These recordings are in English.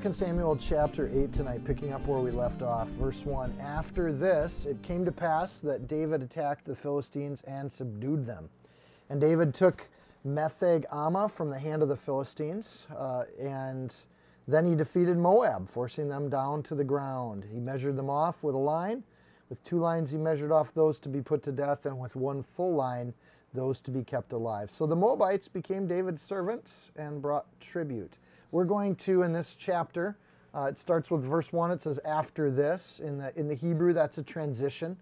2 Samuel chapter 8 tonight, picking up where we left off. Verse 1 After this, it came to pass that David attacked the Philistines and subdued them. And David took Metheg Ammah from the hand of the Philistines, uh, and then he defeated Moab, forcing them down to the ground. He measured them off with a line. With two lines, he measured off those to be put to death, and with one full line, those to be kept alive. So the Moabites became David's servants and brought tribute. We're going to, in this chapter, uh, it starts with verse 1. It says, after this. In the, in the Hebrew, that's a transition.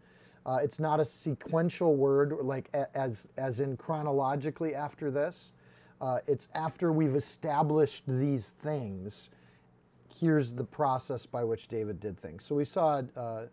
Uh, it's not a sequential word, like as, as in chronologically after this. Uh, it's after we've established these things. Here's the process by which David did things. So we saw uh,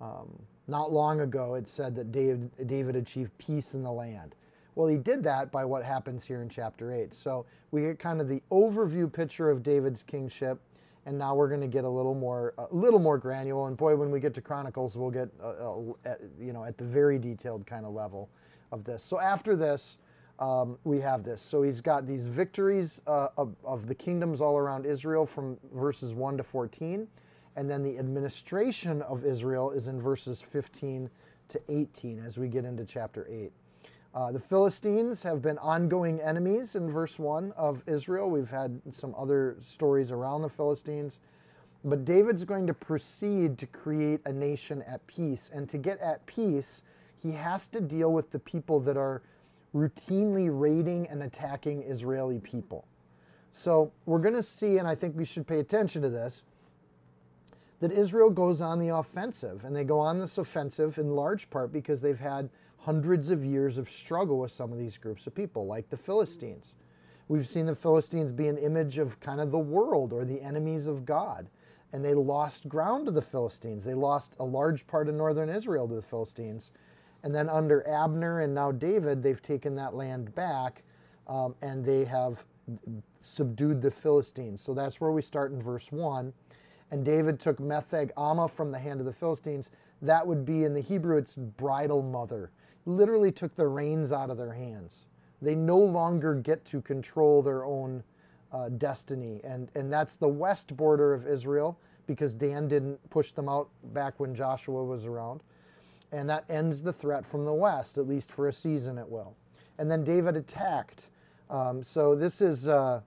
um, not long ago, it said that David, David achieved peace in the land. Well, he did that by what happens here in chapter 8. So we get kind of the overview picture of David's kingship, and now we're going to get a little more a little more granular. And boy, when we get to Chronicles, we'll get uh, uh, you know at the very detailed kind of level of this. So after this, um, we have this. So he's got these victories uh, of, of the kingdoms all around Israel from verses 1 to 14. And then the administration of Israel is in verses 15 to 18 as we get into chapter 8. Uh, the Philistines have been ongoing enemies in verse 1 of Israel. We've had some other stories around the Philistines. But David's going to proceed to create a nation at peace. And to get at peace, he has to deal with the people that are routinely raiding and attacking Israeli people. So we're going to see, and I think we should pay attention to this, that Israel goes on the offensive. And they go on this offensive in large part because they've had hundreds of years of struggle with some of these groups of people, like the Philistines. We've seen the Philistines be an image of kind of the world or the enemies of God. And they lost ground to the Philistines. They lost a large part of northern Israel to the Philistines. And then under Abner and now David, they've taken that land back um, and they have subdued the Philistines. So that's where we start in verse 1. And David took Metheg Ammah from the hand of the Philistines. That would be in the Hebrew, it's bridal mother literally took the reins out of their hands. They no longer get to control their own uh, destiny. And, and that's the west border of Israel because Dan didn't push them out back when Joshua was around. And that ends the threat from the west, at least for a season it will. And then David attacked. Um, so this is uh,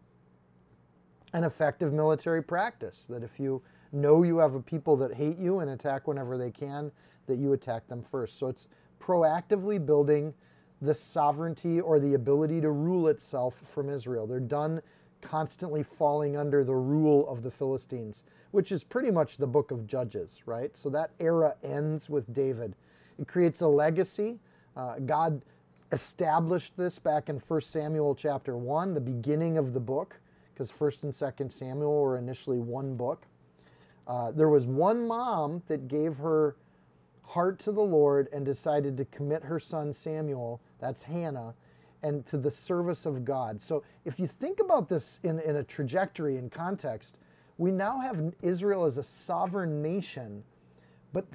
an effective military practice that if you know you have a people that hate you and attack whenever they can, that you attack them first. So it's proactively building the sovereignty or the ability to rule itself from Israel. They're done constantly falling under the rule of the Philistines, which is pretty much the book of Judges, right? So that era ends with David. It creates a legacy. Uh, God established this back in 1 Samuel chapter 1, the beginning of the book, because 1st and 2nd Samuel were initially one book. Uh, there was one mom that gave her heart to the Lord and decided to commit her son Samuel, that's Hannah, and to the service of God. So if you think about this in, in a trajectory and context, we now have Israel as a sovereign nation, but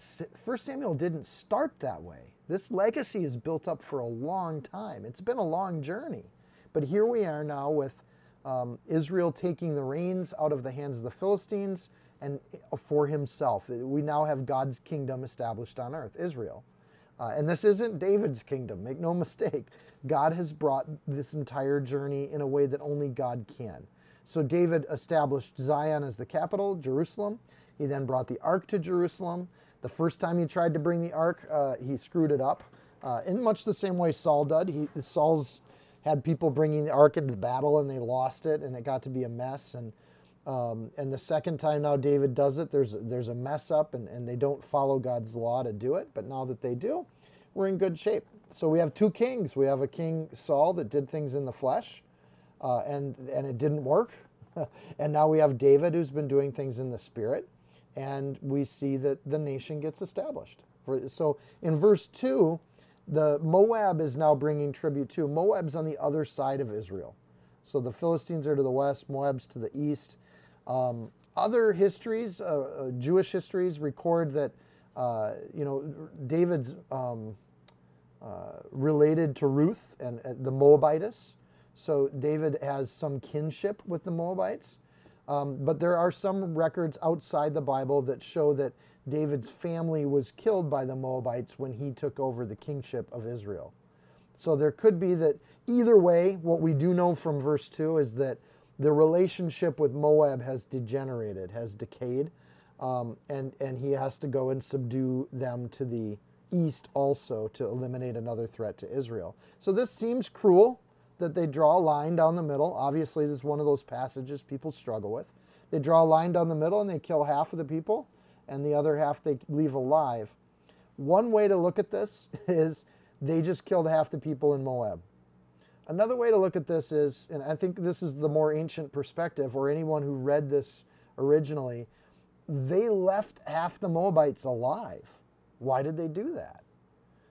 1 Samuel didn't start that way. This legacy is built up for a long time. It's been a long journey. But here we are now with um, Israel taking the reins out of the hands of the Philistines and for himself. We now have God's kingdom established on earth, Israel. Uh, and this isn't David's kingdom, make no mistake. God has brought this entire journey in a way that only God can. So David established Zion as the capital, Jerusalem. He then brought the ark to Jerusalem. The first time he tried to bring the ark, uh, he screwed it up. Uh, in much the same way Saul did. He, Saul's had people bringing the ark into battle and they lost it and it got to be a mess. And um, and the second time now David does it, there's, there's a mess up and, and they don't follow God's law to do it. But now that they do, we're in good shape. So we have two kings. We have a king Saul that did things in the flesh uh, and, and it didn't work. and now we have David who's been doing things in the spirit, and we see that the nation gets established. So in verse 2, the Moab is now bringing tribute too. Moab's on the other side of Israel. So the Philistines are to the west, Moab's to the east. Um, other histories, uh, uh, Jewish histories, record that uh, you know David's um, uh, related to Ruth and the Moabitess. So David has some kinship with the Moabites. Um, but there are some records outside the Bible that show that David's family was killed by the Moabites when he took over the kingship of Israel. So there could be that either way, what we do know from verse 2 is that the relationship with Moab has degenerated, has decayed, um, and, and he has to go and subdue them to the east also to eliminate another threat to Israel. So this seems cruel that they draw a line down the middle. Obviously, this is one of those passages people struggle with. They draw a line down the middle and they kill half of the people, and the other half they leave alive. One way to look at this is they just killed half the people in Moab. Another way to look at this is, and I think this is the more ancient perspective, or anyone who read this originally, they left half the Moabites alive. Why did they do that?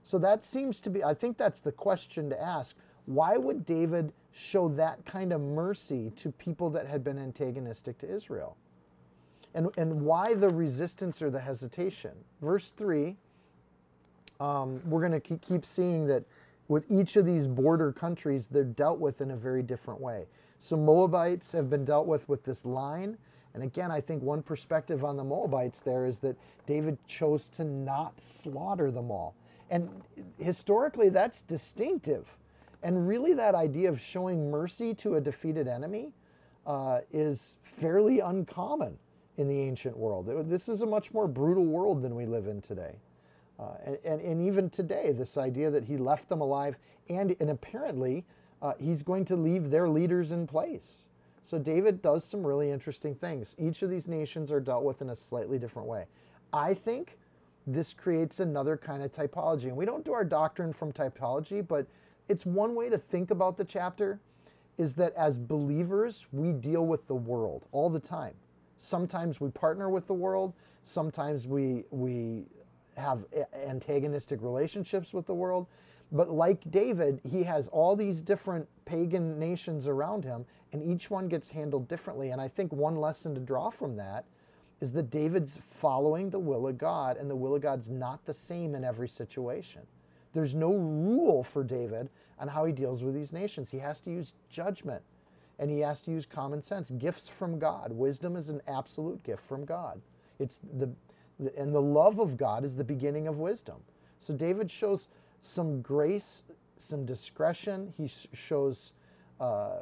So that seems to be, I think that's the question to ask. Why would David show that kind of mercy to people that had been antagonistic to Israel? And, and why the resistance or the hesitation? Verse 3, um, we're going to keep seeing that with each of these border countries, they're dealt with in a very different way. So Moabites have been dealt with with this line. And again, I think one perspective on the Moabites there is that David chose to not slaughter them all. And historically, that's distinctive. And really, that idea of showing mercy to a defeated enemy uh, is fairly uncommon in the ancient world. This is a much more brutal world than we live in today. Uh, and, and, and, even today, this idea that he left them alive, and, and apparently uh, he's going to leave their leaders in place. So David does some really interesting things. Each of these nations are dealt with in a slightly different way. I think this creates another kind of typology. And we don't do our doctrine from typology, but it's one way to think about the chapter is that as believers, we deal with the world all the time. Sometimes we partner with the world, sometimes we, we have antagonistic relationships with the world. But like David, he has all these different pagan nations around him, and each one gets handled differently. And I think one lesson to draw from that is that David's following the will of God, and the will of God's not the same in every situation. There's no rule for David on how he deals with these nations. He has to use judgment and he has to use common sense, gifts from God. Wisdom is an absolute gift from God. It's the and the love of God is the beginning of wisdom. So David shows some grace, some discretion. He shows uh,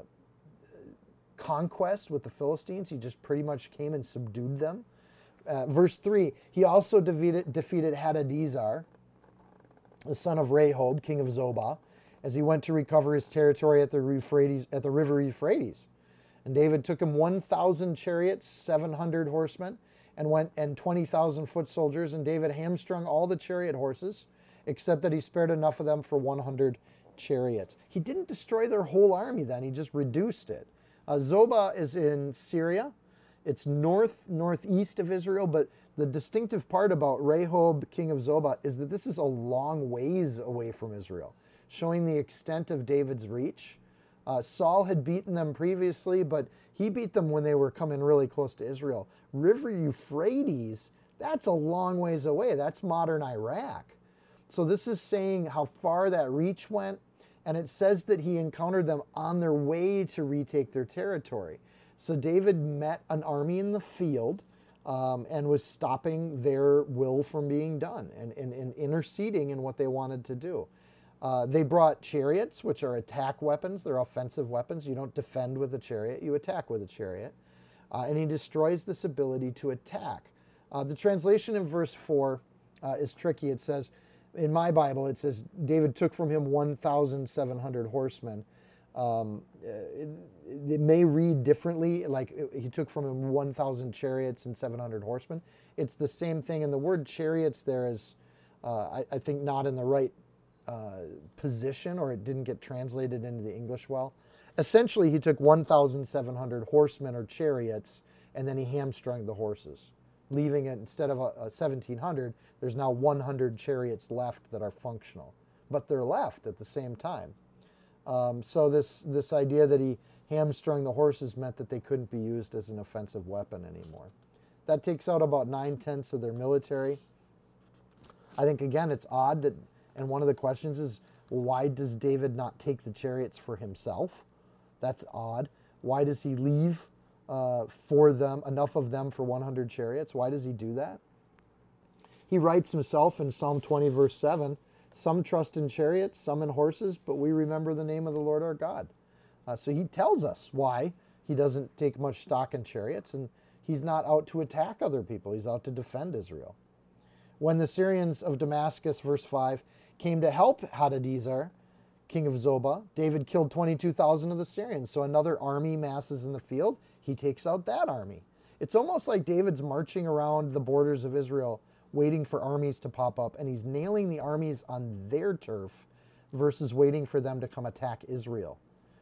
conquest with the Philistines. He just pretty much came and subdued them. Uh, verse 3 He also defeated, defeated Hadadezer, the son of Rehob, king of Zobah, as he went to recover his territory at the, Euphrates, at the river Euphrates. And David took him 1,000 chariots, 700 horsemen, and went and 20,000 foot soldiers, and David hamstrung all the chariot horses, except that he spared enough of them for 100 chariots. He didn't destroy their whole army then, he just reduced it. Uh, Zobah is in Syria. It's north, northeast of Israel, but the distinctive part about Rehob, king of Zobah, is that this is a long ways away from Israel, showing the extent of David's reach. Uh, Saul had beaten them previously, but he beat them when they were coming really close to Israel. River Euphrates, that's a long ways away. That's modern Iraq. So this is saying how far that reach went, and it says that he encountered them on their way to retake their territory. So David met an army in the field um, and was stopping their will from being done and, and, and interceding in what they wanted to do. Uh, they brought chariots, which are attack weapons. They're offensive weapons. You don't defend with a chariot, you attack with a chariot. Uh, and he destroys this ability to attack. Uh, the translation in verse 4 uh, is tricky. It says, in my Bible, it says, David took from him 1,700 horsemen. Um, it, it, may read differently, like he took from him 1,000 chariots and 700 horsemen. It's the same thing, and the word chariots there is, uh, I, I think, not in the right uh, position or it didn't get translated into the English well. essentially, he took 1,700 horsemen or chariots and then he hamstrung the horses, leaving it instead of a, a 1,700, there's now 100 chariots left that are functional, but they're left at the same time. Um, so this this idea that he hamstrung the horses meant that they couldn't be used as an offensive weapon anymore. That takes out about nine tenths of their military. I think again it's odd that, and one of the questions is why does David not take the chariots for himself? That's odd. Why does he leave uh, for them enough of them for 100 chariots? Why does he do that? He writes himself in Psalm 20, verse 7 Some trust in chariots, some in horses, but we remember the name of the Lord our God. Uh, so he tells us why he doesn't take much stock in chariots, and he's not out to attack other people, he's out to defend Israel. When the Syrians of Damascus, verse 5, came to help Hadadezer, king of Zobah, David killed 22,000 of the Syrians. So another army masses in the field. He takes out that army. It's almost like David's marching around the borders of Israel waiting for armies to pop up, and he's nailing the armies on their turf versus waiting for them to come attack Israel,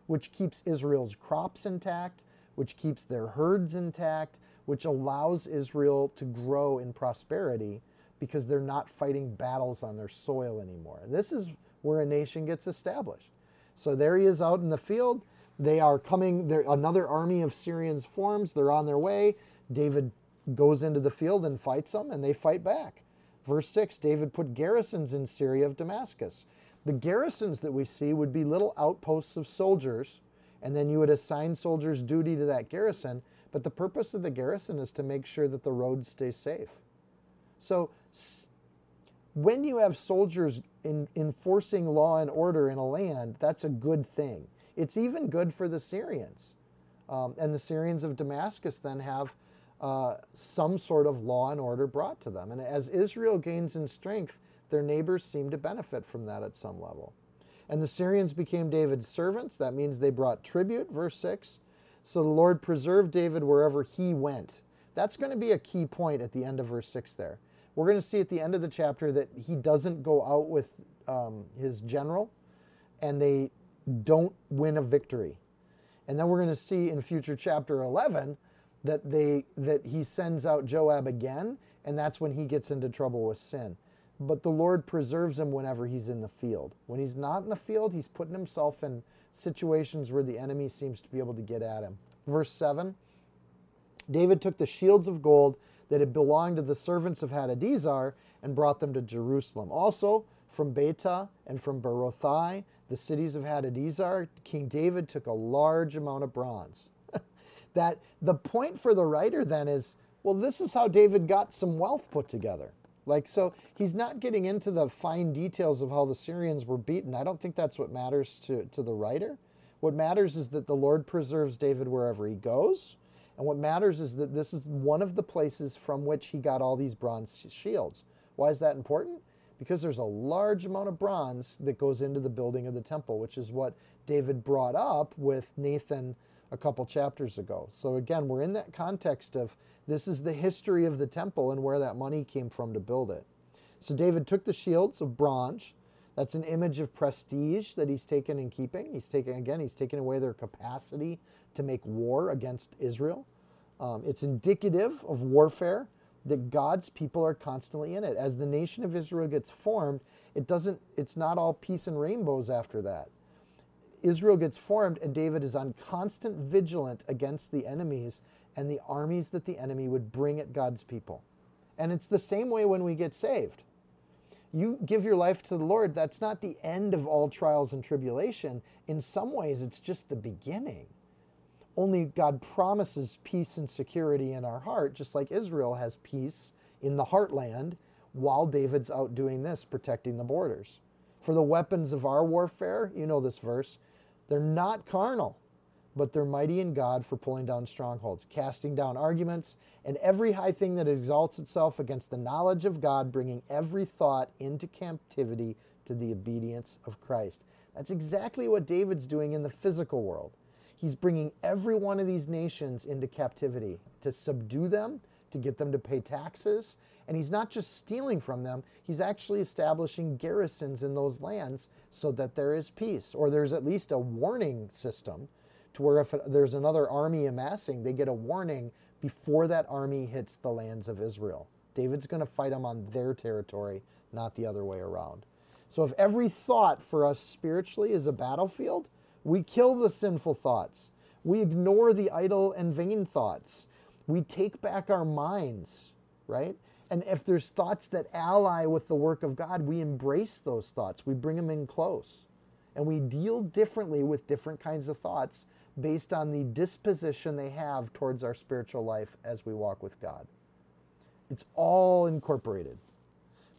which keeps Israel's crops intact, which keeps their herds intact, which allows Israel to grow in prosperity because they're not fighting battles on their soil anymore. This is where a nation gets established. So there he is out in the field. They are coming, there another army of Syrians forms, they're on their way. David goes into the field and fights them, and they fight back. Verse 6 David put garrisons in Syria of Damascus. The garrisons that we see would be little outposts of soldiers, and then you would assign soldiers duty to that garrison. But the purpose of the garrison is to make sure that the roads stay safe. So when you have soldiers in, enforcing law and order in a land, that's a good thing. It's even good for the Syrians. Um, and the Syrians of Damascus then have uh, some sort of law and order brought to them. And as Israel gains in strength, their neighbors seem to benefit from that at some level. And the Syrians became David's servants. That means they brought tribute, verse 6. So the Lord preserved David wherever he went. That's going to be a key point at the end of verse 6 there. We're going to see at the end of the chapter that he doesn't go out with um, his general and they don't win a victory. And then we're going to see in future chapter 11 that they that he sends out Joab again and that's when he gets into trouble with sin. But the Lord preserves him whenever he's in the field. When he's not in the field, he's putting himself in situations where the enemy seems to be able to get at him. Verse 7 David took the shields of gold that had belonged to the servants of Hadadezer and brought them to Jerusalem. Also, from Betah and from Berothai, the cities of Hadadezer, King David took a large amount of bronze. that the point for the writer then is well, this is how David got some wealth put together. Like, so he's not getting into the fine details of how the Syrians were beaten. I don't think that's what matters to, to the writer. What matters is that the Lord preserves David wherever he goes and what matters is that this is one of the places from which he got all these bronze shields. Why is that important? Because there's a large amount of bronze that goes into the building of the temple, which is what David brought up with Nathan a couple chapters ago. So again, we're in that context of this is the history of the temple and where that money came from to build it. So David took the shields of bronze. That's an image of prestige that he's taken in keeping. He's taken again, he's taken away their capacity to make war against Israel. Um, it's indicative of warfare that God's people are constantly in it. As the nation of Israel gets formed, it doesn't. It's not all peace and rainbows after that. Israel gets formed, and David is on constant vigilant against the enemies and the armies that the enemy would bring at God's people. And it's the same way when we get saved. You give your life to the Lord, that's not the end of all trials and tribulation. In some ways, it's just the beginning. Only God promises peace and security in our heart, just like Israel has peace in the heartland while David's out doing this, protecting the borders. For the weapons of our warfare, you know this verse, they're not carnal, but they're mighty in God for pulling down strongholds, casting down arguments, and every high thing that exalts itself against the knowledge of God, bringing every thought into captivity to the obedience of Christ. That's exactly what David's doing in the physical world. He's bringing every one of these nations into captivity to subdue them, to get them to pay taxes. And he's not just stealing from them, he's actually establishing garrisons in those lands so that there is peace, or there's at least a warning system to where if there's another army amassing, they get a warning before that army hits the lands of Israel. David's going to fight them on their territory, not the other way around. So if every thought for us spiritually is a battlefield, we kill the sinful thoughts. We ignore the idle and vain thoughts. We take back our minds, right? And if there's thoughts that ally with the work of God, we embrace those thoughts. We bring them in close. And we deal differently with different kinds of thoughts based on the disposition they have towards our spiritual life as we walk with God. It's all incorporated.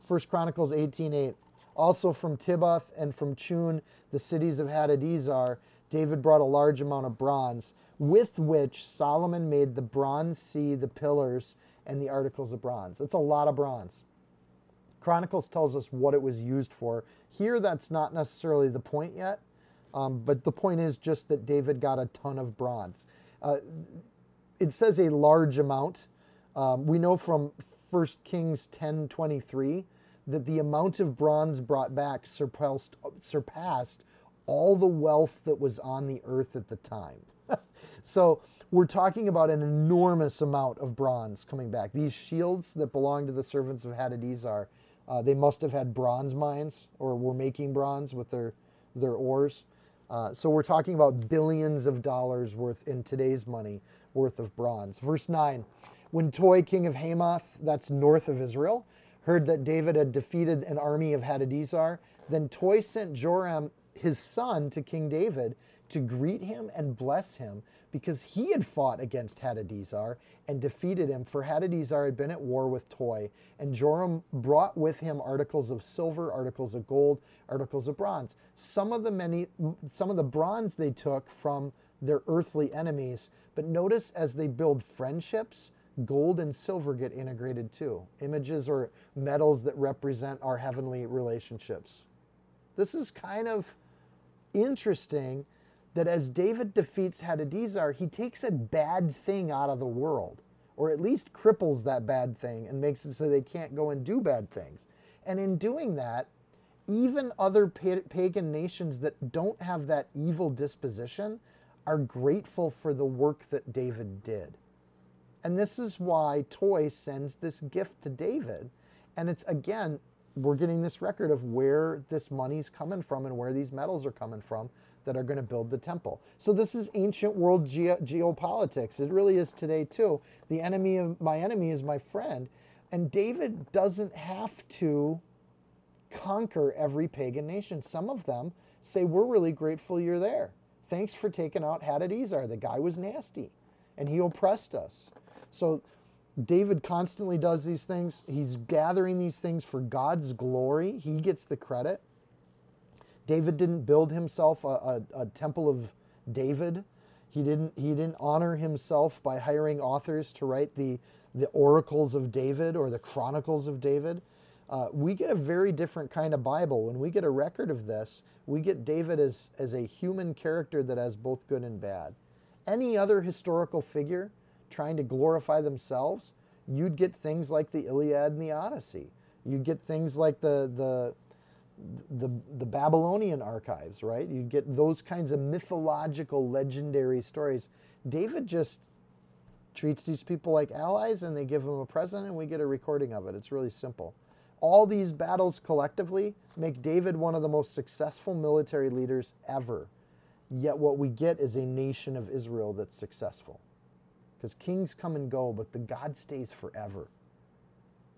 1 Chronicles 18:8 Also from Tibhath and from Chun, the cities of Hadadezer, David brought a large amount of bronze, with which Solomon made the bronze sea, the pillars, and the articles of bronze. It's a lot of bronze. Chronicles tells us what it was used for. Here, that's not necessarily the point yet, um, but the point is just that David got a ton of bronze. Uh, it says a large amount. Um, we know from 1 Kings 10 23 that the amount of bronze brought back surpassed, surpassed all the wealth that was on the earth at the time. so we're talking about an enormous amount of bronze coming back. These shields that belong to the servants of Hadadezer, uh, they must have had bronze mines or were making bronze with their, their ores. Uh, so we're talking about billions of dollars worth in today's money worth of bronze. Verse 9 When Toi, king of Hamath, that's north of Israel, heard that David had defeated an army of Hadadezer, then Toi sent Joram his son to King David to greet him and bless him because he had fought against Hadadezer and defeated him, for Hadadezer had been at war with Toi. And Joram brought with him articles of silver, articles of gold, articles of bronze. Some of the many some of the bronze they took from their earthly enemies, but notice as they build friendships, gold and silver get integrated too. Images or metals that represent our heavenly relationships. This is kind of interesting that as David defeats Hadadezer, he takes a bad thing out of the world, or at least cripples that bad thing and makes it so they can't go and do bad things. And in doing that, even other pagan nations that don't have that evil disposition are grateful for the work that David did. And this is why Toi sends this gift to David. And it's again, we're getting this record of where this money's coming from and where these metals are coming from that are going to build the temple. So this is ancient world ge- geopolitics. It really is today too. The enemy of my enemy is my friend. And David doesn't have to conquer every pagan nation. Some of them say, We're really grateful you're there. Thanks for taking out Hadadezer. The guy was nasty and he oppressed us. So David constantly does these things. He's gathering these things for God's glory. He gets the credit. David didn't build himself a, a, a, temple of David. He didn't, he didn't honor himself by hiring authors to write the, the oracles of David or the chronicles of David. Uh, we get a very different kind of Bible. When we get a record of this, we get David as, as a human character that has both good and bad. Any other historical figure trying to glorify themselves, you'd get things like the Iliad and the Odyssey. You'd get things like the, the, the, the Babylonian archives, right? You'd get those kinds of mythological, legendary stories. David just treats these people like allies and they give them a present and we get a recording of it. It's really simple. All these battles collectively make David one of the most successful military leaders ever. Yet what we get is a nation of Israel that's successful. Because kings come and go, but the God stays forever.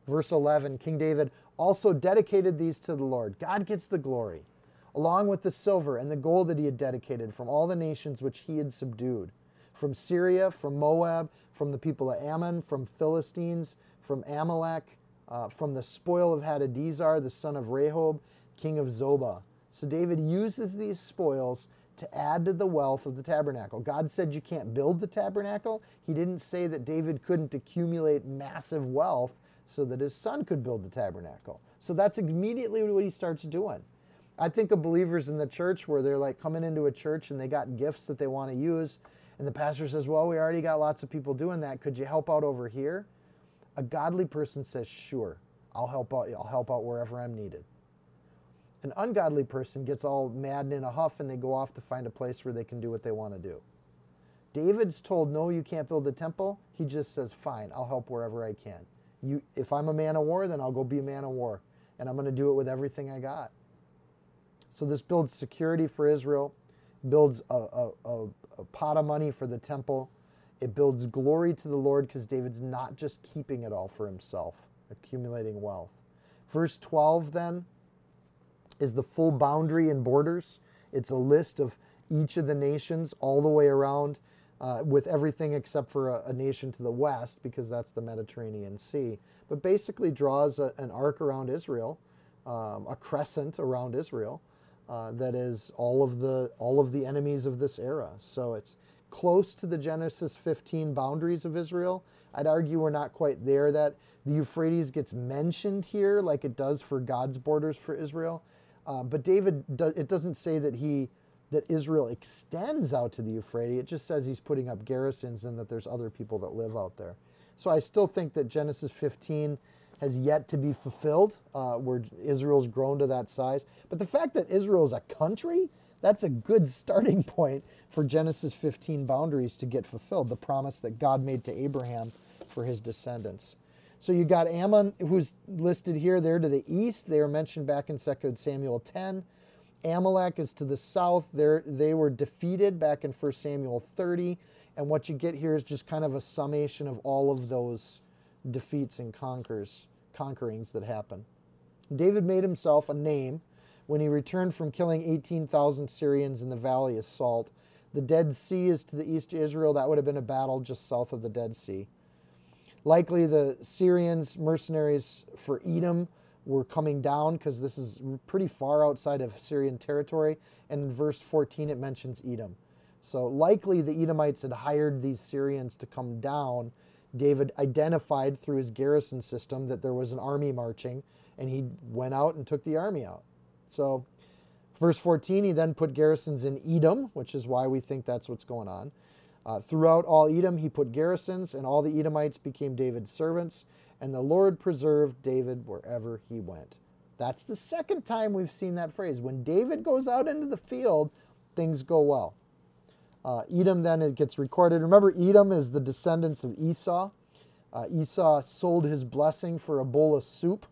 Verse 11 King David also dedicated these to the Lord. God gets the glory, along with the silver and the gold that he had dedicated from all the nations which he had subdued from Syria, from Moab, from the people of Ammon, from Philistines, from Amalek, uh, from the spoil of Hadadezer, the son of Rehob, king of Zobah. So David uses these spoils to add to the wealth of the tabernacle. God said you can't build the tabernacle. He didn't say that David couldn't accumulate massive wealth so that his son could build the tabernacle. So that's immediately what he starts doing. I think of believers in the church where they're like coming into a church and they got gifts that they want to use. And the pastor says, Well, we already got lots of people doing that. Could you help out over here? A godly person says, Sure, I'll help out. I'll help out wherever I'm needed. An ungodly person gets all mad and in a huff and they go off to find a place where they can do what they want to do. David's told, no, you can't build the temple. He just says, fine, I'll help wherever I can. You, if I'm a man of war, then I'll go be a man of war. And I'm going to do it with everything I got. So this builds security for Israel, builds a, a, a, a pot of money for the temple. It builds glory to the Lord because David's not just keeping it all for himself, accumulating wealth. Verse 12 then is the full boundary and borders. It's a list of each of the nations all the way around uh, with everything except for a, a, nation to the west because that's the Mediterranean Sea. But basically draws a, an arc around Israel, um, a crescent around Israel. Uh, that is all of the all of the enemies of this era. So it's close to the Genesis 15 boundaries of Israel. I'd argue we're not quite there. That the Euphrates gets mentioned here, like it does for God's borders for Israel. Uh, but David, do, it doesn't say that he that Israel extends out to the Euphrates. It just says he's putting up garrisons and that there's other people that live out there. So I still think that Genesis 15 has yet to be fulfilled, uh, where Israel's grown to that size. But the fact that Israel is a country, that's a good starting point for Genesis 15 boundaries to get fulfilled, the promise that God made to Abraham for his descendants. So you got Ammon, who's listed here, there to the east. They are mentioned back in 2 Samuel 10. Amalek is to the south. They're, they were defeated back in 1 Samuel 30. And what you get here is just kind of a summation of all of those defeats and conquers, conquerings that happen. David made himself a name when he returned from killing 18,000 Syrians in the valley of Salt. The Dead Sea is to the east of Israel. That would have been a battle just south of the Dead Sea. Likely the Syrians, mercenaries for Edom, were coming down because this is pretty far outside of Syrian territory. And in verse 14, it mentions Edom. So likely the Edomites had hired these Syrians to come down. David identified through his garrison system that there was an army marching, and he went out and took the army out. So, verse 14, he then put garrisons in Edom, which is why we think that's what's going on. Uh, throughout all Edom, he put garrisons, and all the Edomites became David's servants, and the Lord preserved David wherever he went. That's the second time we've seen that phrase. When David goes out into the field, things go well. Uh, Edom then it gets recorded. Remember, Edom is the descendants of Esau. Uh, Esau sold his blessing for a bowl of soup,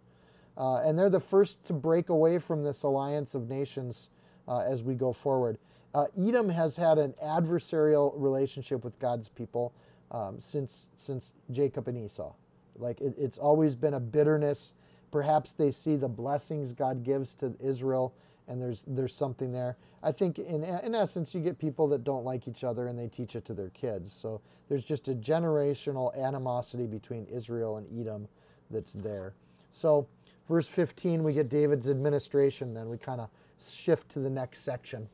uh, and they're the first to break away from this alliance of nations uh, as we go forward. Uh, Edom has had an adversarial relationship with God's people um, since since Jacob and Esau. Like it, it's always been a bitterness. Perhaps they see the blessings God gives to Israel, and there's there's something there. I think in in essence, you get people that don't like each other, and they teach it to their kids. So there's just a generational animosity between Israel and Edom that's there. So verse 15, we get David's administration. Then we kind of shift to the next section.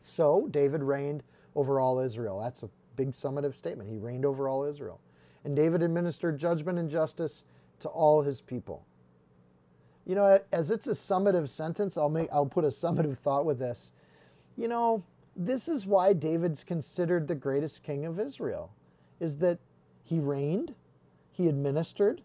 So David reigned over all Israel. That's a big summative statement. He reigned over all Israel. And David administered judgment and justice to all his people. You know, as it's a summative sentence, I'll make I'll put a summative thought with this. You know, this is why David's considered the greatest king of Israel. Is that he reigned, he administered,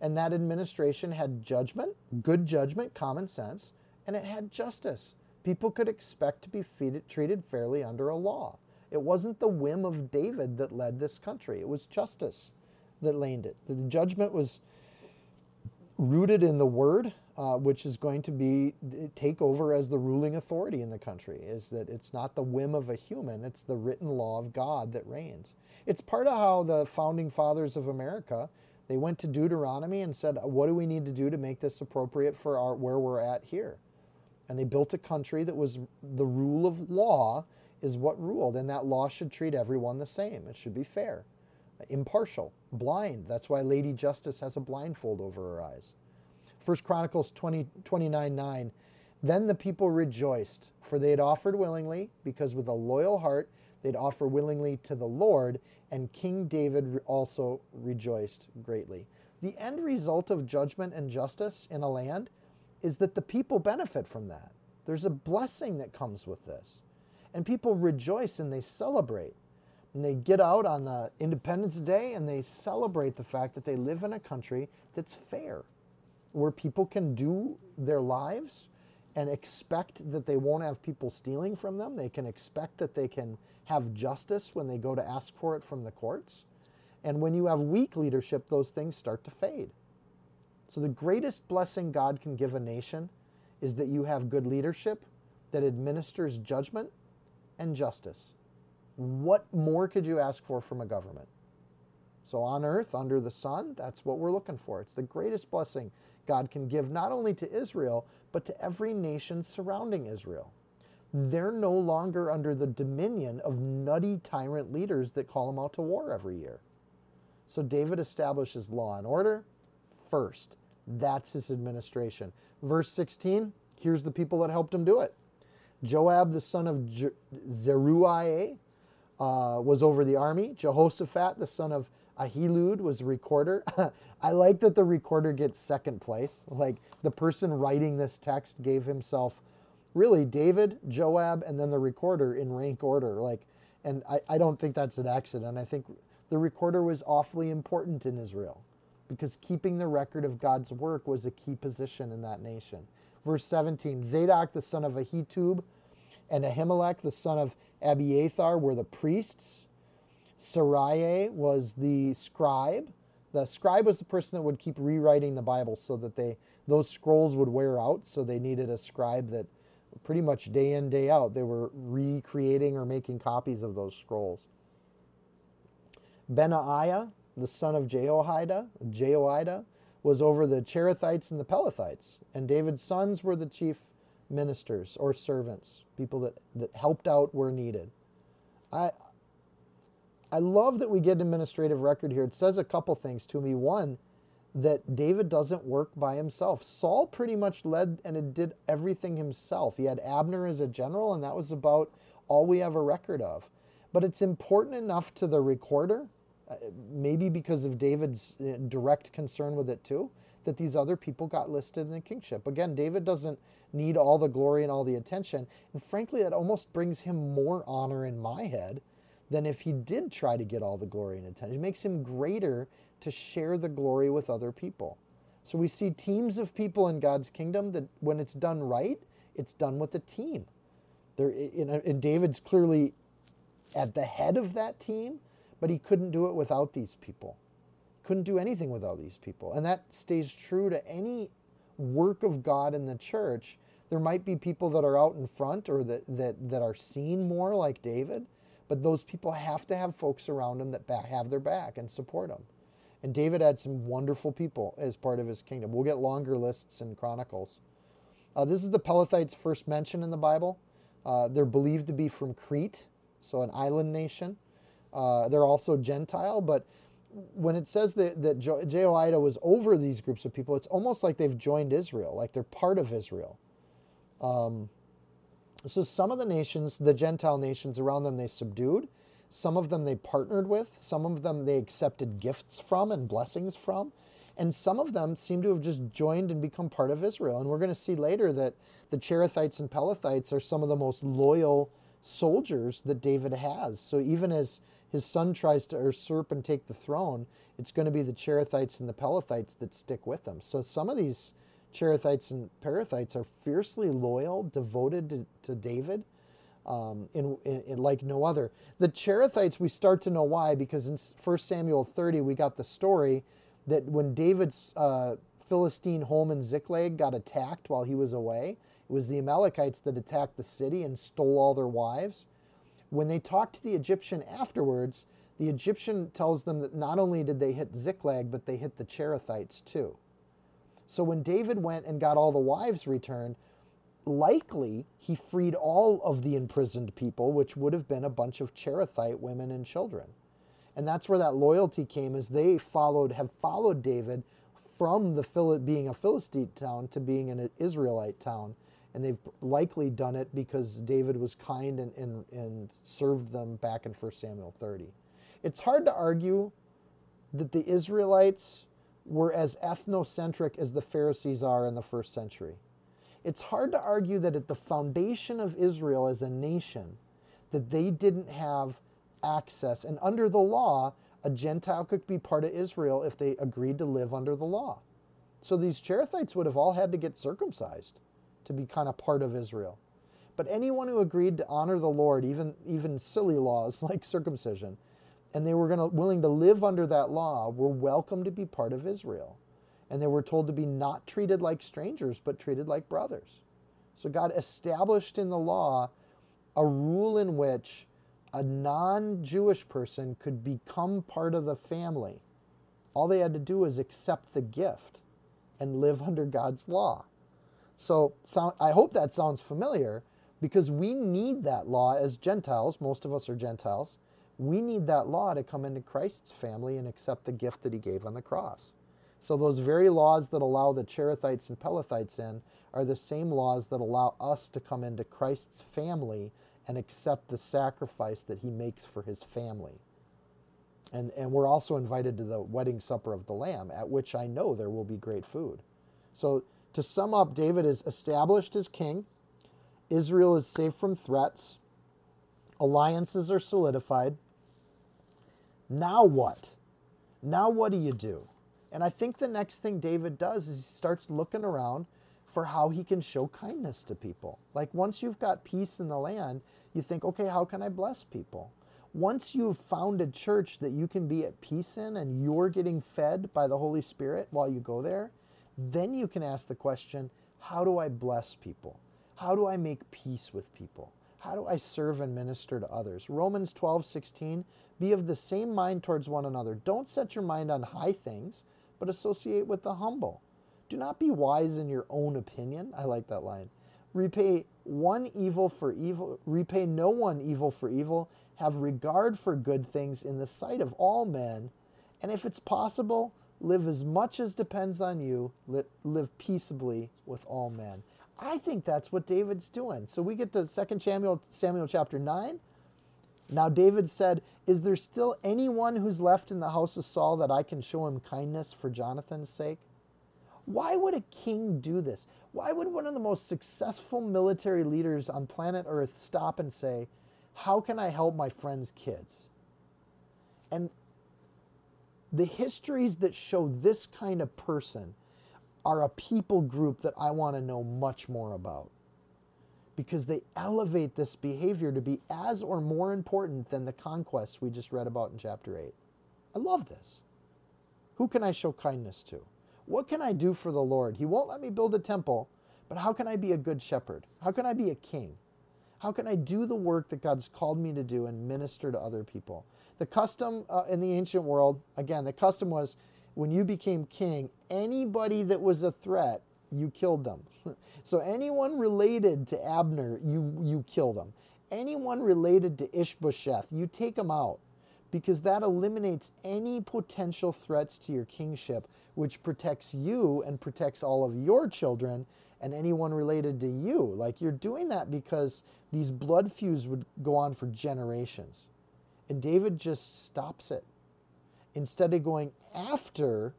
and that administration had judgment, good judgment, common sense, and it had justice people could expect to be treated fairly under a law. It wasn't the whim of David that led this country, it was justice that laned it. The judgment was rooted in the word, uh, which is going to be take over as the ruling authority in the country. Is that it's not the whim of a human; it's the written law of God that reigns. It's part of how the founding fathers of America they went to Deuteronomy and said, "What do we need to do to make this appropriate for our where we're at here?" and they built a country that was the rule of law is what ruled and that law should treat everyone the same it should be fair impartial blind that's why lady justice has a blindfold over her eyes First chronicles 20, 29 9 then the people rejoiced for they had offered willingly because with a loyal heart they'd offer willingly to the lord and king david also rejoiced greatly the end result of judgment and justice in a land is that the people benefit from that. There's a blessing that comes with this. And people rejoice and they celebrate. And they get out on the Independence Day and they celebrate the fact that they live in a country that's fair, where people can do their lives and expect that they won't have people stealing from them. They can expect that they can have justice when they go to ask for it from the courts. And when you have weak leadership, those things start to fade. So, the greatest blessing God can give a nation is that you have good leadership that administers judgment and justice. What more could you ask for from a government? So, on earth, under the sun, that's what we're looking for. It's the greatest blessing God can give not only to Israel, but to every nation surrounding Israel. They're no longer under the dominion of nutty tyrant leaders that call them out to war every year. So David establishes law and order first. That's his administration. Verse 16, here's the people that helped him do it. Joab, the son of Zeruiah, uh, was over the army. Jehoshaphat, the son of Ahilud, was a recorder. I like that the recorder gets second place. Like the person writing this text gave himself really David, Joab, and then the recorder in rank order. Like, and I, I don't think that's an accident. I think the recorder was awfully important in Israel because keeping the record of God's work was a key position in that nation. Verse 17 Zadok the son of Ahitub and Ahimelech the son of Abiathar were the priests. Seraiah was the scribe. The scribe was the person that would keep rewriting the Bible so that they those scrolls would wear out. So they needed a scribe that pretty much day in day out they were recreating or making copies of those scrolls. Benaiah, the son of Jehoiada, Jehoiada, was over the Cherethites and the Pelethites. And David's sons were the chief ministers or servants, people that, that helped out where needed. I, I love that we get an administrative record here. It says a couple things to me. One, that David doesn't work by himself. Saul pretty much led and did everything himself. He had Abner as a general, and that was about all we have a record of. But it's important enough to the recorder uh, maybe because of David's uh, direct concern with it too, that these other people got listed in the kingship. Again, David doesn't need all the glory and all the attention. And frankly, that almost brings him more honor in my head than if he did try to get all the glory and attention. It makes him greater to share the glory with other people. So we see teams of people in God's kingdom that when it's done right, it's done with a team. There, and David's clearly at the head of that team, but he couldn't do it without these people. Couldn't do anything without these people. And that stays true to any work of God in the church. There might be people that are out in front or that, that, that are seen more like David, but those people have to have folks around them that back, have their back and support them. And David had some wonderful people as part of his kingdom. We'll get longer lists in Chronicles. Uh, this is the Pelethites' first mention in the Bible. Uh, they're believed to be from Crete, so an island nation. Uh, they're also Gentile, but when it says that, that Jehoiada was over these groups of people, it's almost like they've joined Israel, like they're part of Israel. Um, so some of the nations, the Gentile nations around them, they subdued. Some of them they partnered with. Some of them they accepted gifts from and blessings from. And some of them seem to have just joined and become part of Israel. And we're going to see later that the Cherethites and Pelethites are some of the most loyal soldiers that David has. So even as his son tries to usurp and take the throne, it's going to be the Cherethites and the Pelethites that stick with him. So some of these Cherethites and Perethites are fiercely loyal, devoted to, to David. Um, in, in, in, like no other. The Cherethites, we start to know why because in 1 Samuel 30, we got the story that when David's uh, Philistine home in Ziklag got attacked while he was away, it was the Amalekites that attacked the city and stole all their wives. When they talk to the Egyptian afterwards, the Egyptian tells them that not only did they hit Ziklag, but they hit the Cherethites too. So when David went and got all the wives returned, likely he freed all of the imprisoned people, which would have been a bunch of Cherethite women and children. And that's where that loyalty came as they followed have followed David from the being a Philistine town to being an Israelite town and they've likely done it because David was kind and, and, and served them back in 1 Samuel 30. It's hard to argue that the Israelites were as ethnocentric as the Pharisees are in the first century. It's hard to argue that at the foundation of Israel as a nation, that they didn't have access. And under the law, a Gentile could be part of Israel if they agreed to live under the law. So these Cherethites would have all had to get circumcised to be kind of part of Israel. But anyone who agreed to honor the Lord, even, even silly laws like circumcision, and they were gonna, willing to live under that law, were welcome to be part of Israel. And they were told to be not treated like strangers, but treated like brothers. So God established in the law a rule in which a non Jewish person could become part of the family. All they had to do was accept the gift and live under God's law. So, so I hope that sounds familiar because we need that law as Gentiles. Most of us are Gentiles. We need that law to come into Christ's family and accept the gift that he gave on the cross. So, those very laws that allow the Cherethites and Pelethites in are the same laws that allow us to come into Christ's family and accept the sacrifice that he makes for his family. And, and we're also invited to the wedding supper of the Lamb, at which I know there will be great food. So, to sum up, David is established as king. Israel is safe from threats. Alliances are solidified. Now what? Now what do you do? And I think the next thing David does is he starts looking around for how he can show kindness to people. Like once you've got peace in the land, you think, okay, how can I bless people? Once you've found a church that you can be at peace in and you're getting fed by the Holy Spirit while you go there, then you can ask the question, how do I bless people? How do I make peace with people? How do I serve and minister to others? Romans 12, 16, be of the same mind towards one another. Don't set your mind on high things, but associate with the humble. Do not be wise in your own opinion. I like that line. Repay one evil for evil, repay no one evil for evil. Have regard for good things in the sight of all men. And if it's possible, live as much as depends on you, live peaceably with all men. I think that's what David's doing. So we get to 2 Samuel, Samuel chapter 9. Now David said, Is there still anyone who's left in the house of Saul that I can show him kindness for Jonathan's sake? Why would a king do this? Why would one of the most successful military leaders on planet Earth stop and say, How can I help my friend's kids? And the histories that show this kind of person are a people group that I want to know much more about because they elevate this behavior to be as or more important than the conquests we just read about in chapter 8. I love this. Who can I show kindness to? What can I do for the Lord? He won't let me build a temple, but how can I be a good shepherd? How can I be a king? How can I do the work that God's called me to do and minister to other people? The custom uh, in the ancient world, again, the custom was when you became king, anybody that was a threat, you killed them. so anyone related to Abner, you, you kill them. Anyone related to Ishbosheth, you take them out because that eliminates any potential threats to your kingship, which protects you and protects all of your children and anyone related to you. Like you're doing that because these blood feuds would go on for generations. And David just stops it instead of going after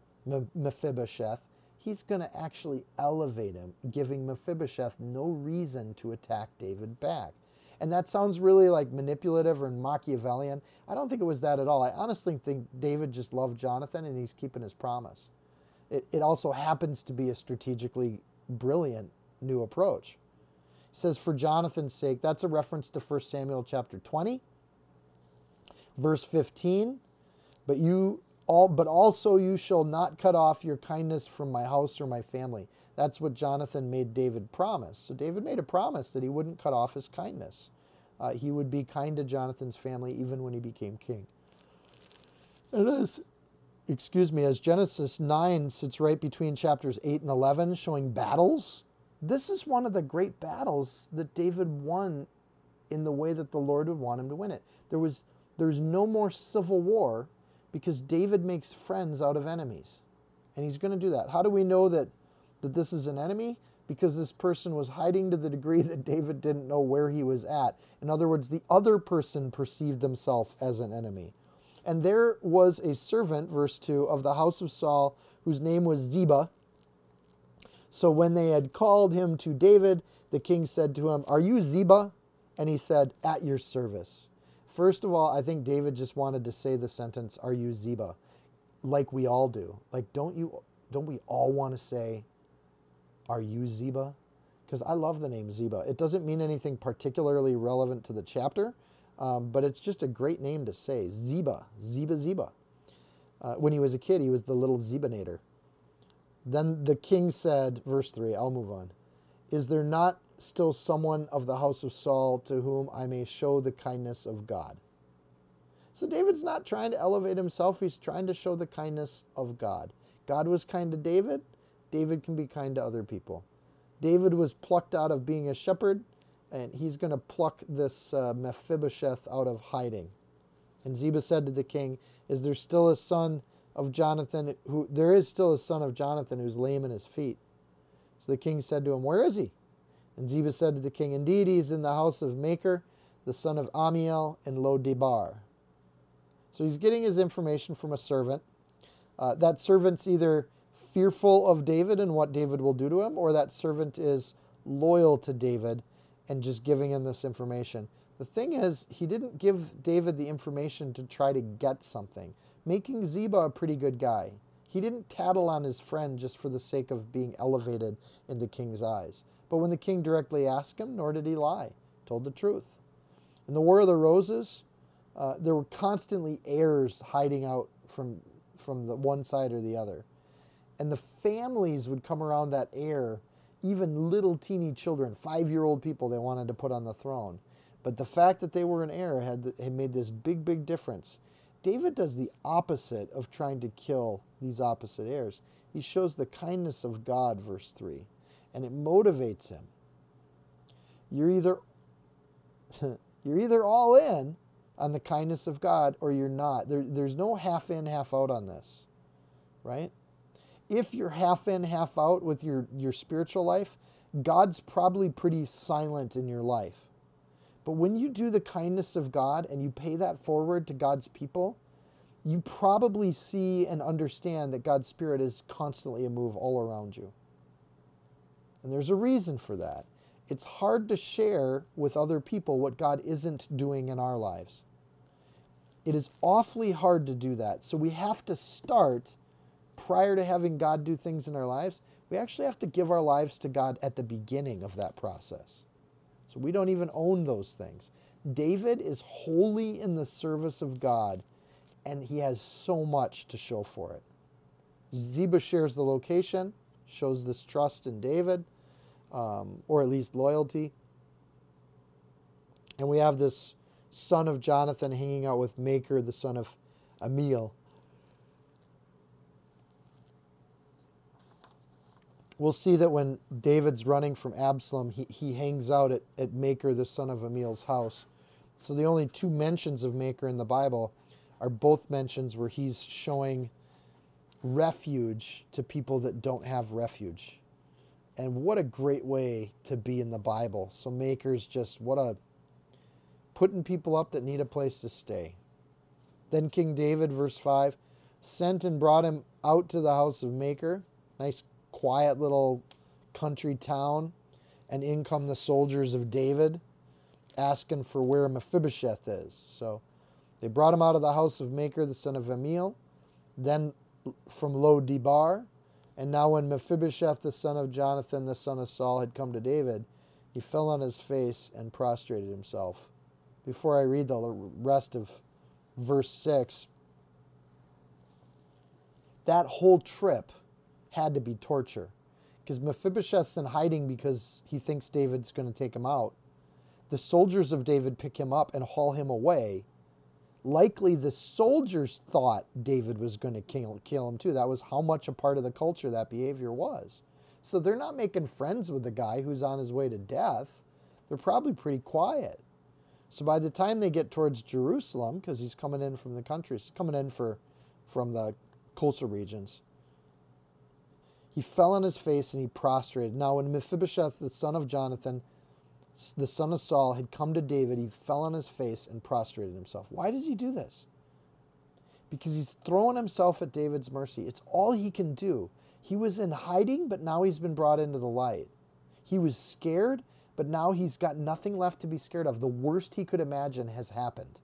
Mephibosheth, he's going to actually elevate him, giving Mephibosheth no reason to attack David back. And that sounds really like manipulative or Machiavellian. I don't think it was that at all. I honestly think David just loved Jonathan and he's keeping his promise. It, it also happens to be a strategically brilliant new approach. He says, for Jonathan's sake, that's a reference to 1 Samuel chapter 20, verse 15. But you all but also you shall not cut off your kindness from my house or my family. That's what Jonathan made David promise. So David made a promise that he wouldn't cut off his kindness. Uh, he would be kind to Jonathan's family even when he became king. And as, excuse me, as Genesis 9 sits right between chapters 8 and 11, showing battles, this is one of the great battles that David won in the way that the Lord would want him to win it. There was there's no more civil war because David makes friends out of enemies. And he's going to do that. How do we know that, that this is an enemy? Because this person was hiding to the degree that David didn't know where he was at. In other words, the other person perceived themselves as an enemy. And there was a servant, verse 2, of the house of Saul, whose name was Ziba. So when they had called him to David, the king said to him, Are you Ziba? And he said, At your service. First of all, I think David just wanted to say the sentence, "Are you Ziba?" like we all do. Like don't you don't we all want to say, "Are you Ziba?" because I love the name Ziba. It doesn't mean anything particularly relevant to the chapter, um, but it's just a great name to say. Ziba, Ziba, Ziba. Uh, when he was a kid, he was the little Zibanator. Then the king said, verse 3, I'll move on. Is there not still someone of the house of Saul to whom I may show the kindness of God? So David's not trying to elevate himself, he's trying to show the kindness of God. God was kind to David, David can be kind to other people. David was plucked out of being a shepherd, and he's going to pluck this uh, Mephibosheth out of hiding. And Ziba said to the king, Is there still a son of Jonathan who there is still a son of Jonathan who's lame in his feet? So the king said to him, Where is he? And Ziba said to the king, Indeed, he is in the house of Machir, the son of Ammiel, in Lo Debar. So he's getting his information from a servant. Uh, that servant's either fearful of David and what David will do to him, or that servant is loyal to David and just giving him this information. The thing is, he didn't give David the information to try to get something, making Ziba a pretty good guy. He didn't tattle on his friend just for the sake of being elevated in the king's eyes. But when the king directly asked him, nor did he lie, told the truth. In the War of the Roses, uh, there were constantly heirs hiding out from, from the one side or the other. And the families would come around that heir, even little teeny children, five year old people they wanted to put on the throne. But the fact that they were an heir had, had made this big, big difference. David does the opposite of trying to kill these opposite heirs. He shows the kindness of God, verse 3, and it motivates him. You're either you're either all in on the kindness of God or you're not. There, there's no half in, half out on this, right? If you're half in, half out with your, your spiritual life, God's probably pretty silent in your life. But when you do the kindness of God and you pay that forward to God's people, you probably see and understand that God's Spirit is constantly a move all around you. And there's a reason for that. It's hard to share with other people what God isn't doing in our lives. It is awfully hard to do that. So we have to start prior to having God do things in our lives, we actually have to give our lives to God at the beginning of that process. So we don't even own those things. David is wholly in the service of God, and he has so much to show for it. Ziba shares the location, shows this trust in David, um, or at least loyalty. And we have this son of Jonathan hanging out with Machir, the son of Ammiel. We'll see that when David's running from Absalom, he, he hangs out at, at Machir, the son of Ammiel's house. So the only two mentions of Machir in the Bible are both mentions where he's showing refuge to people that don't have refuge. And what a great way to be in the Bible. So Machir's just what a putting people up that need a place to stay. Then King David, verse 5, sent and brought him out to the house of Machir. Nice quiet little country town, and in come the soldiers of David asking for where Mephibosheth is. So they brought him out of the house of Machir, the son of Ammiel, then from Lo Debar. And now, when Mephibosheth, the son of Jonathan, the son of Saul, had come to David, he fell on his face and prostrated himself. Before I read the rest of verse 6, that whole trip had to be torture. Because Mephibosheth's in hiding because he thinks David's going to take him out. The soldiers of David pick him up and haul him away. Likely the soldiers thought David was going to kill, kill him too. That was how much a part of the culture that behavior was. So they're not making friends with the guy who's on his way to death. They're probably pretty quiet. So by the time they get towards Jerusalem, because he's coming in from the country, he's coming in for, from the coastal regions, he fell on his face and he prostrated. Now, when Mephibosheth, the son of Jonathan, the son of Saul, had come to David, he fell on his face and prostrated himself. Why does he do this? Because he's throwing himself at David's mercy. It's all he can do. He was in hiding, but now he's been brought into the light. He was scared, but now he's got nothing left to be scared of. The worst he could imagine has happened,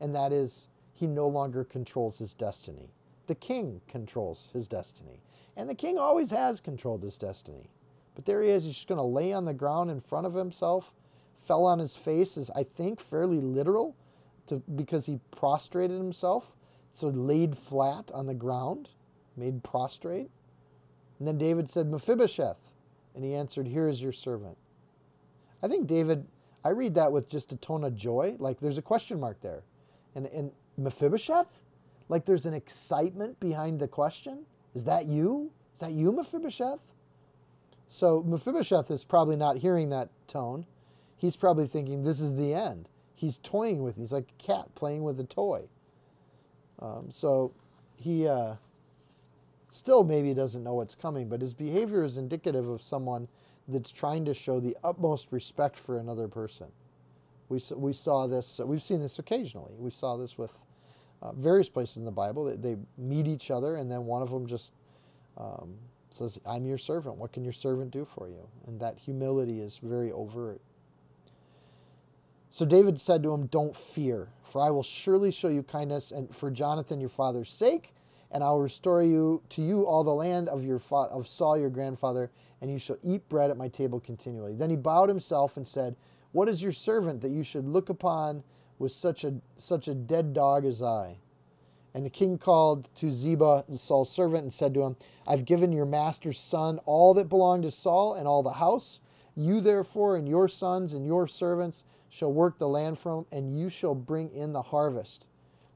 and that is he no longer controls his destiny. The king controls his destiny. And the king always has controlled his destiny. But there he is. He's just going to lay on the ground in front of himself. Fell on his face is, I think, fairly literal to, because he prostrated himself. So laid flat on the ground, made prostrate. And then David said, Mephibosheth. And he answered, Here is your servant. I think David, I read that with just a tone of joy. Like there's a question mark there. And, and Mephibosheth? Like there's an excitement behind the question. Is that you? Is that you, Mephibosheth? So Mephibosheth is probably not hearing that tone. He's probably thinking, this is the end. He's toying with me. He's like a cat playing with a toy. Um, so he uh, still maybe doesn't know what's coming, but his behavior is indicative of someone that's trying to show the utmost respect for another person. We, we saw this, we've seen this occasionally. We saw this with uh, various places in the Bible. They, they, meet each other, and then one of them just um, says, I'm your servant. What can your servant do for you? And that humility is very overt. So David said to him, Don't fear, for I will surely show you kindness, and for Jonathan your father's sake, and I will restore you to you all the land of your fa- of Saul your grandfather, and you shall eat bread at my table continually. Then he bowed himself and said, What is your servant that you should look upon with such a such a dead dog as I? And the king called to Ziba, Saul's servant, and said to him, I've given your master's son all that belonged to Saul and all the house. You therefore and your sons and your servants shall work the land for him, and you shall bring in the harvest,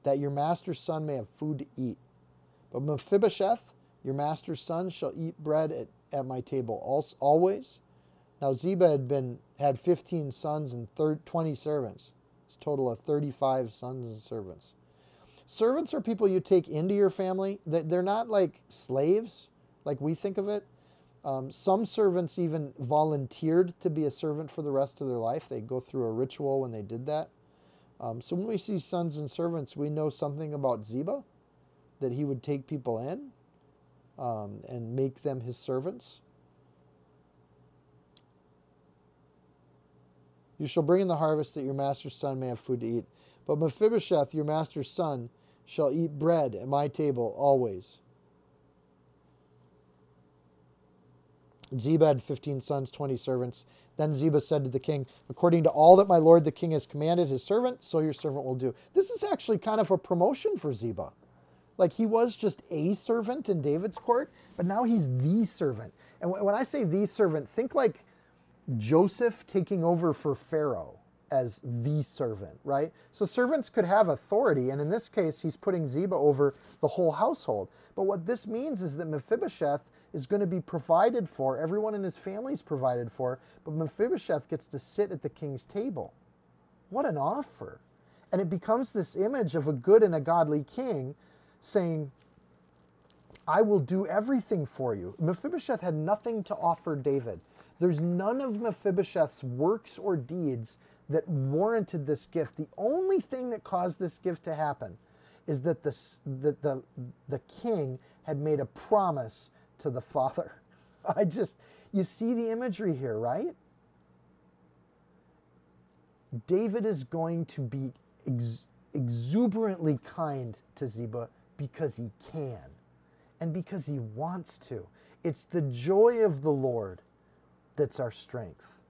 that your master's son may have food to eat. But Mephibosheth, your master's son, shall eat bread at, at my table always. Now Ziba had been had 15 sons and 30, 20 servants. It's total of 35 sons and servants. Servants are people you take into your family. They're not like slaves, like we think of it. Um, some servants even volunteered to be a servant for the rest of their life. They go through a ritual when they did that. Um, so when we see sons and servants, we know something about Ziba, that he would take people in um, and make them his servants. You shall bring in the harvest that your master's son may have food to eat. But Mephibosheth, your master's son, shall eat bread at my table always. Ziba had 15 sons, 20 servants. Then Ziba said to the king, According to all that my lord the king has commanded his servant, so your servant will do. This is actually kind of a promotion for Ziba. Like he was just a servant in David's court, but now he's the servant. And when I say the servant, think like Joseph taking over for Pharaoh as the servant, right? So servants could have authority, and in this case, he's putting Ziba over the whole household. But what this means is that Mephibosheth is going to be provided for, everyone in his family is provided for, but Mephibosheth gets to sit at the king's table. What an offer! And it becomes this image of a good and a godly king saying, I will do everything for you. Mephibosheth had nothing to offer David. There's none of Mephibosheth's works or deeds that warranted this gift. The only thing that caused this gift to happen is that the, the, the king had made a promise to the father. I just, you see the imagery here, right? David is going to be ex- exuberantly kind to Ziba because he can and because he wants to. It's the joy of the Lord that's our strength.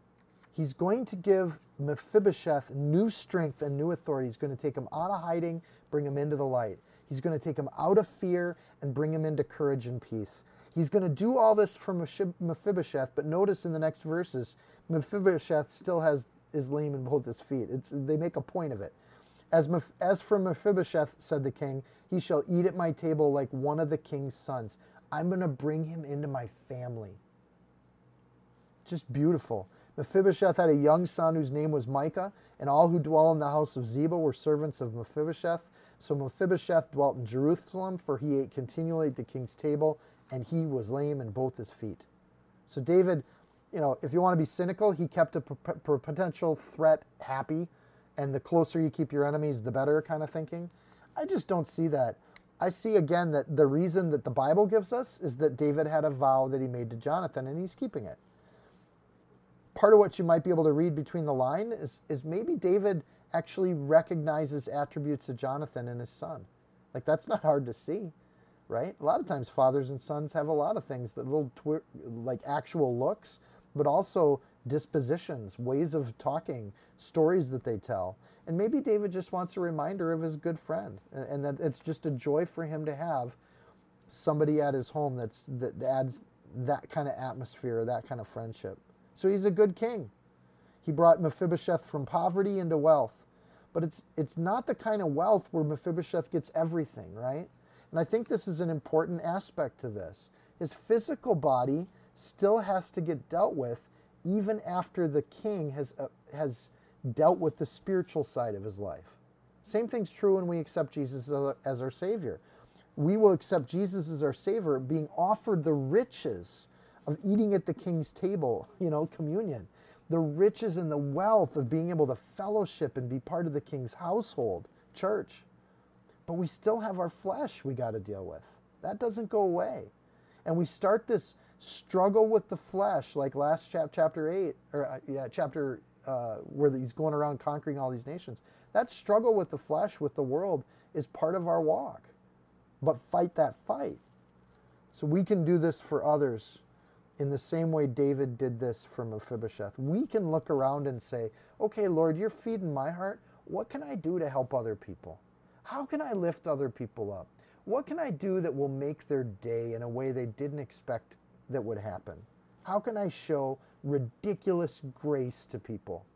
He's going to give Mephibosheth new strength and new authority. He's going to take him out of hiding, bring him into the light. He's going to take him out of fear and bring him into courage and peace. He's going to do all this for Mephibosheth, but notice in the next verses, Mephibosheth still has is lame in both his feet. It's, they make a point of it. As, as for Mephibosheth, said the king, he shall eat at my table like one of the king's sons. I'm going to bring him into my family. Just beautiful. Mephibosheth had a young son whose name was Micah, and all who dwell in the house of Ziba were servants of Mephibosheth. So Mephibosheth dwelt in Jerusalem, for he ate continually at the king's table, and he was lame in both his feet. So David, you know, if you want to be cynical, he kept a potential threat happy, and the closer you keep your enemies, the better kind of thinking. I just don't see that. I see again that the reason that the Bible gives us is that David had a vow that he made to Jonathan, and he's keeping it part of what you might be able to read between the line is, is maybe David actually recognizes attributes of Jonathan and his son. Like that's not hard to see. right? A lot of times, fathers and sons have a lot of things that little twi- like actual looks, but also dispositions, ways of talking, stories that they tell. And maybe David just wants a reminder of his good friend, and, and that it's just a joy for him to have somebody at his home that's that adds that kind of atmosphere, that kind of friendship. So he's a good king. He brought Mephibosheth from poverty into wealth. But it's it's not the kind of wealth where Mephibosheth gets everything, right? And I think this is an important aspect to this. His physical body still has to get dealt with even after the king has uh, has dealt with the spiritual side of his life. Same thing's true when we accept Jesus as our savior. We will accept Jesus as our savior being offered the riches of eating at the king's table, you know, communion. The riches and the wealth of being able to fellowship and be part of the king's household, church. But we still have our flesh we got to deal with. That doesn't go away. And we start this struggle with the flesh, like last chap- chapter 8, or uh, yeah, chapter uh, where he's going around conquering all these nations. That struggle with the flesh, with the world, is part of our walk. But fight that fight. So we can do this for others in the same way David did this for Mephibosheth. We can look around and say, okay, Lord, you're feeding my heart. What can I do to help other people? How can I lift other people up? What can I do that will make their day in a way they didn't expect that would happen? How can I show ridiculous grace to people?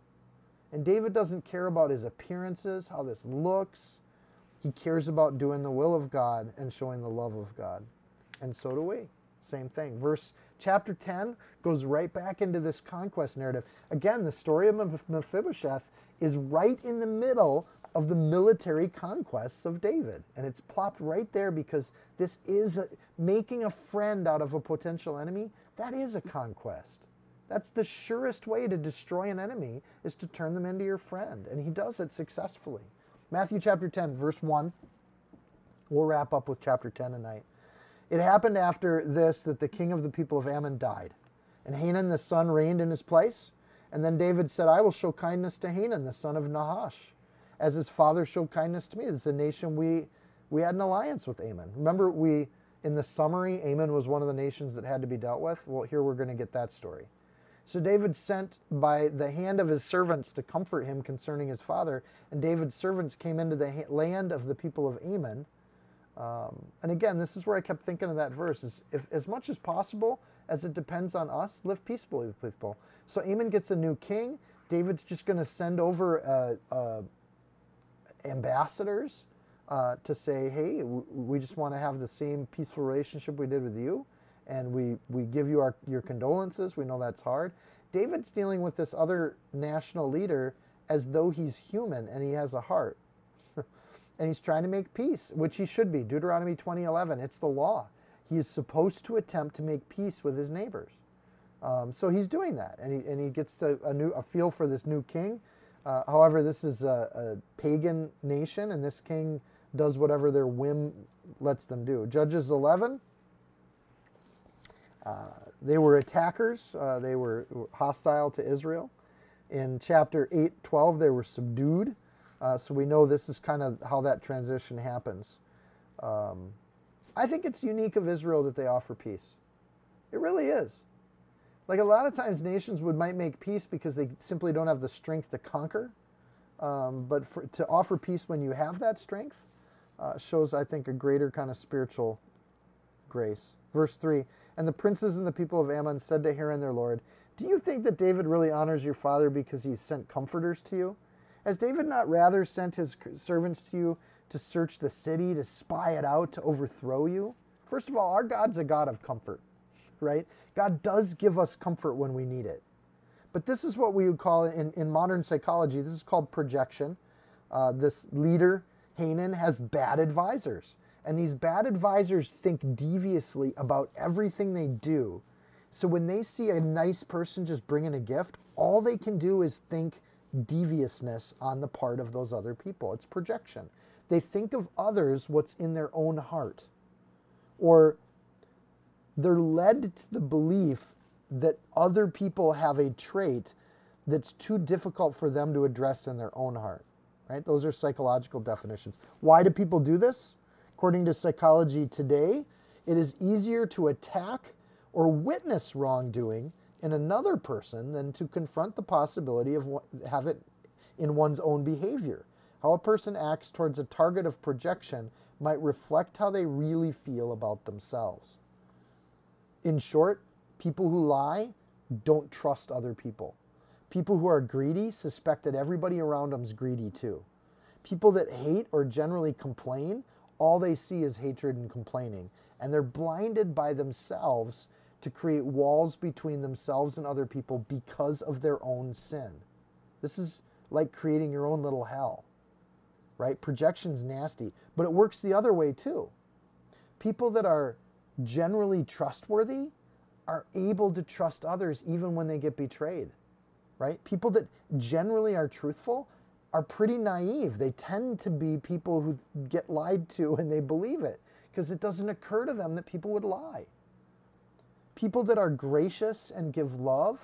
And David doesn't care about his appearances, how this looks. He cares about doing the will of God and showing the love of God. And so do we. Same thing. Verse chapter 10 goes right back into this conquest narrative. Again, the story of Mephibosheth is right in the middle of the military conquests of David. And it's plopped right there because this is a, making a friend out of a potential enemy. That is a conquest. That's the surest way to destroy an enemy is to turn them into your friend. And he does it successfully. Matthew chapter 10, verse 1. We'll wrap up with chapter 10 tonight. It happened after this that the king of the people of Ammon died, and Hanun the son reigned in his place. And then David said, I will show kindness to Hanun the son of Nahash, as his father showed kindness to me. This is a nation we we had an alliance with Ammon. Remember, we in the summary, Ammon was one of the nations that had to be dealt with. Well, here we're going to get that story. So David sent by the hand of his servants to comfort him concerning his father, and David's servants came into the land of the people of Ammon. Um, and again, this is where I kept thinking of that verse: is if as much as possible as it depends on us, live peaceably with people. So Ammon gets a new king. David's just going to send over uh, uh, ambassadors uh, to say, hey, we just want to have the same peaceful relationship we did with you, and we, we give you our, your condolences. We know that's hard. David's dealing with this other national leader as though he's human and he has a heart. And he's trying to make peace, which he should be. Deuteronomy 20:11, it's the law. He is supposed to attempt to make peace with his neighbors. Um, so he's doing that, and he, and he gets to a new a feel for this new king. Uh, however, this is a, a, pagan nation, and this king does whatever their whim lets them do. Judges 11. Uh, they were attackers. Uh, they were hostile to Israel. In chapter 8, 12, they were subdued. Uh, so we know this is kind of how that transition happens. Um, I think it's unique of Israel that they offer peace. It really is. Like a lot of times, nations would might make peace because they simply don't have the strength to conquer. Um, but for, to offer peace when you have that strength uh, shows, I think, a greater kind of spiritual grace. Verse 3 And the princes and the people of Ammon said to Hiram their Lord, Do you think that David really honors your father because he sent comforters to you? Has David not rather sent his servants to you to search the city, to spy it out, to overthrow you? First of all, our God's a God of comfort, right? God does give us comfort when we need it. But this is what we would call in, in modern psychology, this is called projection. Uh, this leader, Hanun, has bad advisors. And these bad advisors think deviously about everything they do. So when they see a nice person just bringing a gift, all they can do is think deviousness on the part of those other people. It's projection. They think of others what's in their own heart. Or they're led to the belief that other people have a trait that's too difficult for them to address in their own heart. Right? Those are psychological definitions. Why do people do this? According to Psychology Today, it is easier to attack or witness wrongdoing in another person than to confront the possibility of have it in one's own behavior. How a person acts towards a target of projection might reflect how they really feel about themselves. In short, people who lie don't trust other people. People who are greedy suspect that everybody around them is greedy too. People that hate or generally complain, all they see is hatred and complaining. And they're blinded by themselves to create walls between themselves and other people because of their own sin. This is like creating your own little hell, right? Projection's nasty, but it works the other way too. People that are generally trustworthy are able to trust others even when they get betrayed, right? People that generally are truthful are pretty naive. They tend to be people who get lied to and they believe it because it doesn't occur to them that people would lie. People that are gracious and give love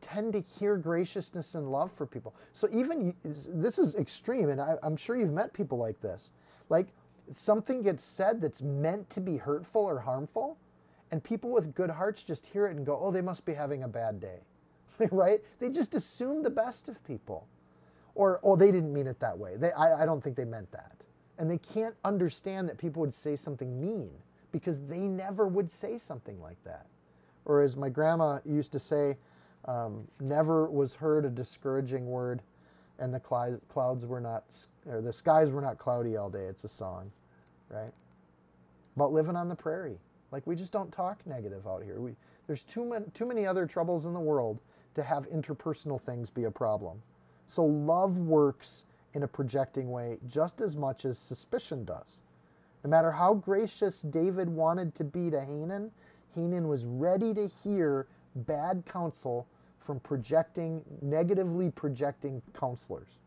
tend to hear graciousness and love for people. So even this is extreme, and I, am sure you've met people like this. Like something gets said that's meant to be hurtful or harmful, and people with good hearts just hear it and go, "Oh, they must be having a bad day," right? They just assume the best of people, or "Oh, they didn't mean it that way." They, I, I don't think they meant that, and they can't understand that people would say something mean because they never would say something like that. Or as my grandma used to say, um, never was heard a discouraging word, and the cl- clouds were not, or the skies were not cloudy all day. It's a song, right? About living on the prairie. Like we just don't talk negative out here. We, there's too many, too many other troubles in the world to have interpersonal things be a problem. So love works in a projecting way just as much as suspicion does. No matter how gracious David wanted to be to Hanun, Hanun was ready to hear bad counsel from projecting, negatively projecting counselors.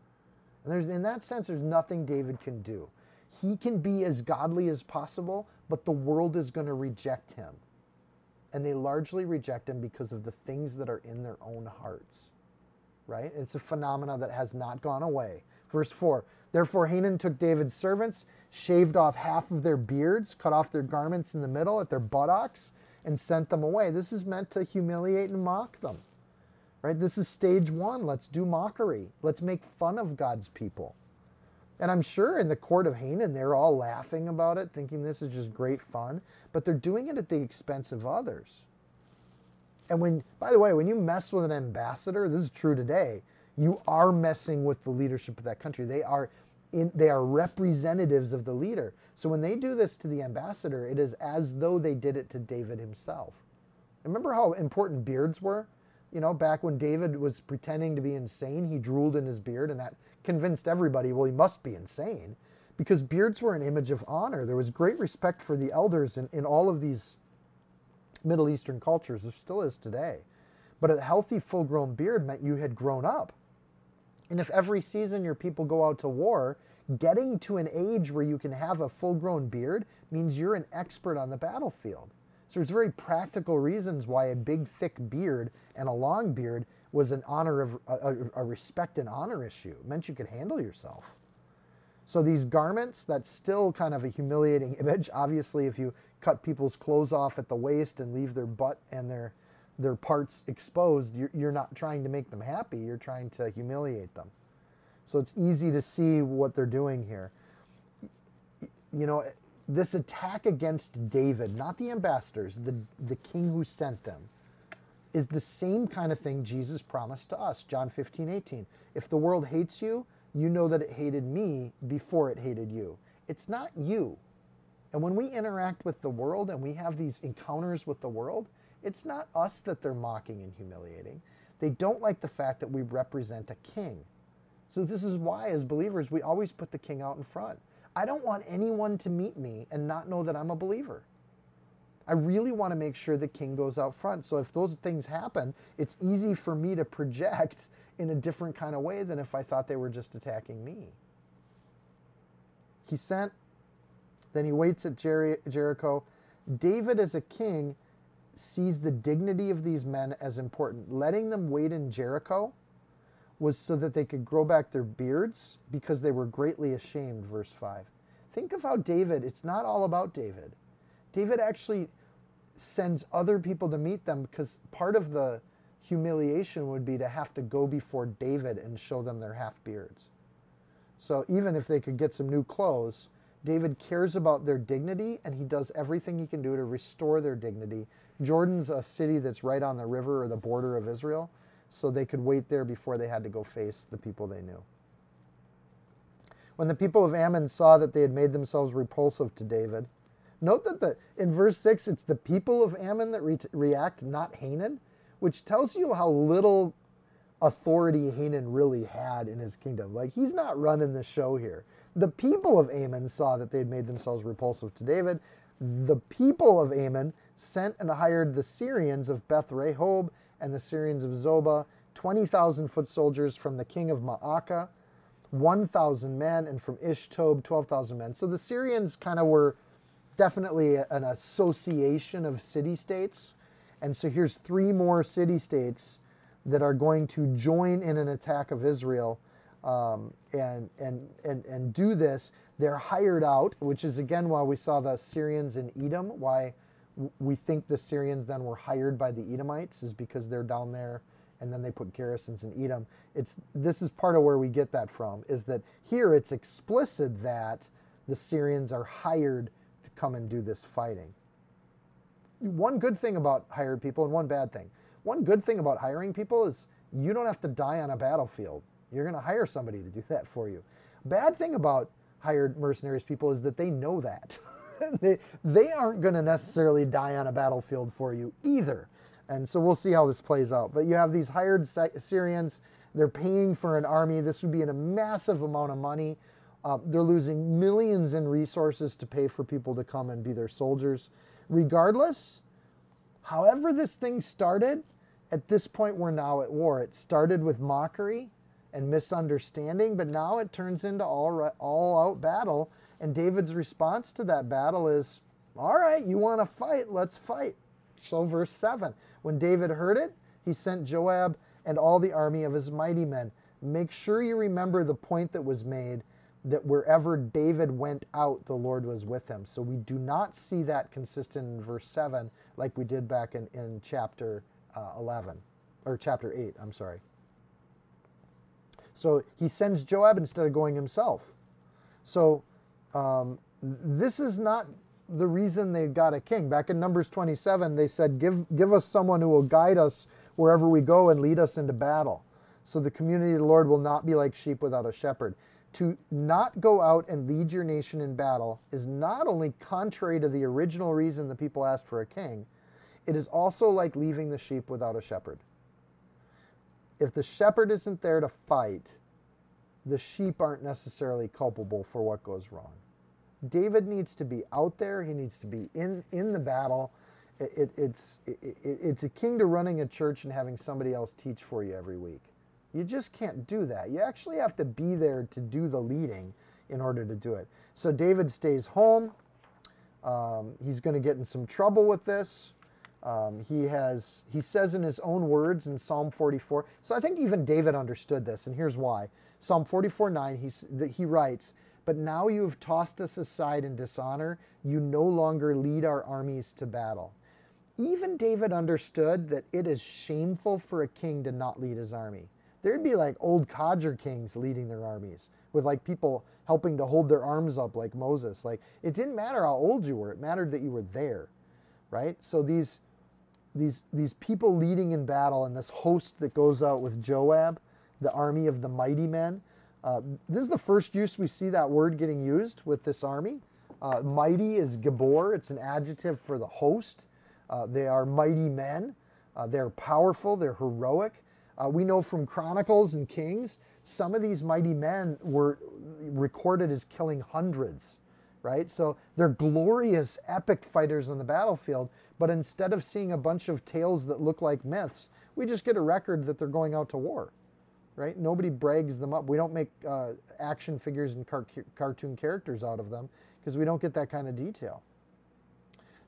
And there's, in that sense, there's nothing David can do. He can be as godly as possible, but the world is going to reject him. And they largely reject him because of the things that are in their own hearts. Right? It's a phenomena that has not gone away. Verse 4 Therefore Hanun took David's servants, shaved off half of their beards, cut off their garments in the middle at their buttocks, and sent them away. This is meant to humiliate and mock them. Right? This is stage one. Let's do mockery. Let's make fun of God's people. And I'm sure in the court of Hanun, they're all laughing about it, thinking this is just great fun, but they're doing it at the expense of others. And when, by the way, when you mess with an ambassador, this is true today, you are messing with the leadership of that country. They are in, they are representatives of the leader. So when they do this to the ambassador, it is as though they did it to David himself. Remember how important beards were? You know, back when David was pretending to be insane, he drooled in his beard, and that convinced everybody, well, he must be insane. Because beards were an image of honor. There was great respect for the elders in, in all of these Middle Eastern cultures. There still is today. But a healthy, full grown beard meant you had grown up. And if every season your people go out to war, getting to an age where you can have a full grown beard means you're an expert on the battlefield. So there's very practical reasons why a big thick beard and a long beard was an honor of a, a, respect and honor issue. It meant you could handle yourself. So these garments, that's still kind of a humiliating image. Obviously, if you cut people's clothes off at the waist and leave their butt and their their parts exposed, you're, you're not trying to make them happy, you're trying to humiliate them. So it's easy to see what they're doing here. You know, this attack against David, not the ambassadors, the, the king who sent them, is the same kind of thing Jesus promised to us. John 15, 18. If the world hates you, you know that it hated me before it hated you. It's not you. And when we interact with the world and we have these encounters with the world, it's not us that they're mocking and humiliating. They don't like the fact that we represent a king. So, this is why, as believers, we always put the king out in front. I don't want anyone to meet me and not know that I'm a believer. I really want to make sure the king goes out front. So, if those things happen, it's easy for me to project in a different kind of way than if I thought they were just attacking me. He sent, then he waits at Jer- Jericho. David, as a king, sees the dignity of these men as important. Letting them wait in Jericho was so that they could grow back their beards because they were greatly ashamed, verse 5. think of how David, it's not all about David. David actually sends other people to meet them because part of the humiliation would be to have to go before David and show them their half beards. So even if they could get some new clothes, David cares about their dignity and he does everything he can do to restore their dignity. Jordan's a city that's right on the river or the border of Israel, so they could wait there before they had to go face the people they knew. When the people of Ammon saw that they had made themselves repulsive to David, note that the in verse 6 it's the people of Ammon that re- react, not Hanun, which tells you how little authority Hanun really had in his kingdom. Like he's not running the show here. The people of Ammon saw that they had made themselves repulsive to David. The people of Ammon sent and hired the Syrians of Beth Rehob and the Syrians of Zobah, 20,000 foot soldiers from the king of Maacah, 1,000 men, and from Ishtob, 12,000 men. So the Syrians kind of were definitely an association of city states. And so here's three more city states that are going to join in an attack of Israel um, and, and, and, and do this. They're hired out, which is again why we saw the Syrians in Edom, why we think the Syrians then were hired by the Edomites, is because they're down there and then they put garrisons in Edom. It's, this is part of where we get that from, is that here it's explicit that the Syrians are hired to come and do this fighting. One good thing about hired people and one bad thing. One good thing about hiring people is you don't have to die on a battlefield. You're going to hire somebody to do that for you. Bad thing about hired mercenaries people is that they know that. they, they aren't going to necessarily die on a battlefield for you either. And so we'll see how this plays out. But you have these hired Syrians, they're paying for an army. This would be in a massive amount of money. Uh, they're losing millions in resources to pay for people to come and be their soldiers. Regardless, however, this thing started, at this point, we're now at war. It started with mockery and misunderstanding, but now it turns into all, all out battle. And David's response to that battle is, All right, you want to fight? Let's fight. So, verse 7 When David heard it, he sent Joab and all the army of his mighty men. Make sure you remember the point that was made that wherever David went out, the Lord was with him. So we do not see that consistent in verse 7 like we did back in, in chapter uh, 11, or chapter 8, I'm sorry. So he sends Joab instead of going himself. So um, this is not the reason they got a king. Back in Numbers 27, they said, give, give us someone who will guide us wherever we go and lead us into battle. So the community of the Lord will not be like sheep without a shepherd. To not go out and lead your nation in battle is not only contrary to the original reason the people asked for a king, it is also like leaving the sheep without a shepherd if the shepherd isn't there to fight, the sheep aren't necessarily culpable for what goes wrong. David needs to be out there. He needs to be in, in the battle. It, it, it's, it, it's akin to running a church and having somebody else teach for you every week. You just can't do that. You actually have to be there to do the leading in order to do it. So David stays home. Um, he's going to get in some trouble with this. Um, he has he says in his own words in Psalm 44. So I think even David understood this, and here's why. Psalm 44 9, he's, he writes, But now you have tossed us aside in dishonor. You no longer lead our armies to battle. Even David understood that it is shameful for a king to not lead his army. There'd be like old codger kings leading their armies with like people helping to hold their arms up like Moses. Like it didn't matter how old you were, it mattered that you were there, right? So these these, these people leading in battle and this host that goes out with Joab, the army of the mighty men. Uh, this is the first use we see that word getting used with this army. Uh, mighty is Gabor, it's an adjective for the host. Uh, they are mighty men, uh, they're powerful, they're heroic. Uh, we know from Chronicles and Kings, some of these mighty men were recorded as killing hundreds, right? So they're glorious, epic fighters on the battlefield, but instead of seeing a bunch of tales that look like myths, we just get a record that they're going out to war, right? Nobody brags them up. We don't make uh, action figures and car- cartoon characters out of them because we don't get that kind of detail.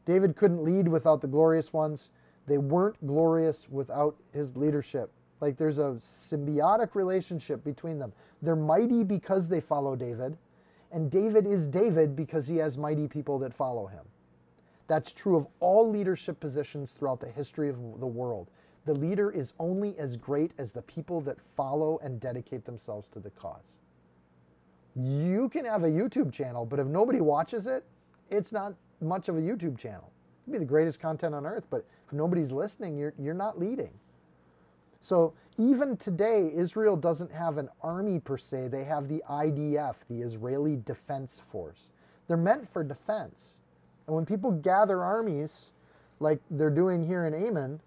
David couldn't lead without the glorious ones. They weren't glorious without his leadership. Like there's a symbiotic relationship between them. They're mighty because they follow David, And David is David because he has mighty people that follow him. That's true of all leadership positions throughout the history of the world. The leader is only as great as the people that follow and dedicate themselves to the cause. You can have a YouTube channel, but if nobody watches it, it's not much of a YouTube channel. It be the greatest content on earth, but if nobody's listening, you're, you're not leading. So even today, Israel doesn't have an army per se. They have the IDF, the Israeli Defense Force. They're meant for defense. And when people gather armies, like they're doing here in Ammon,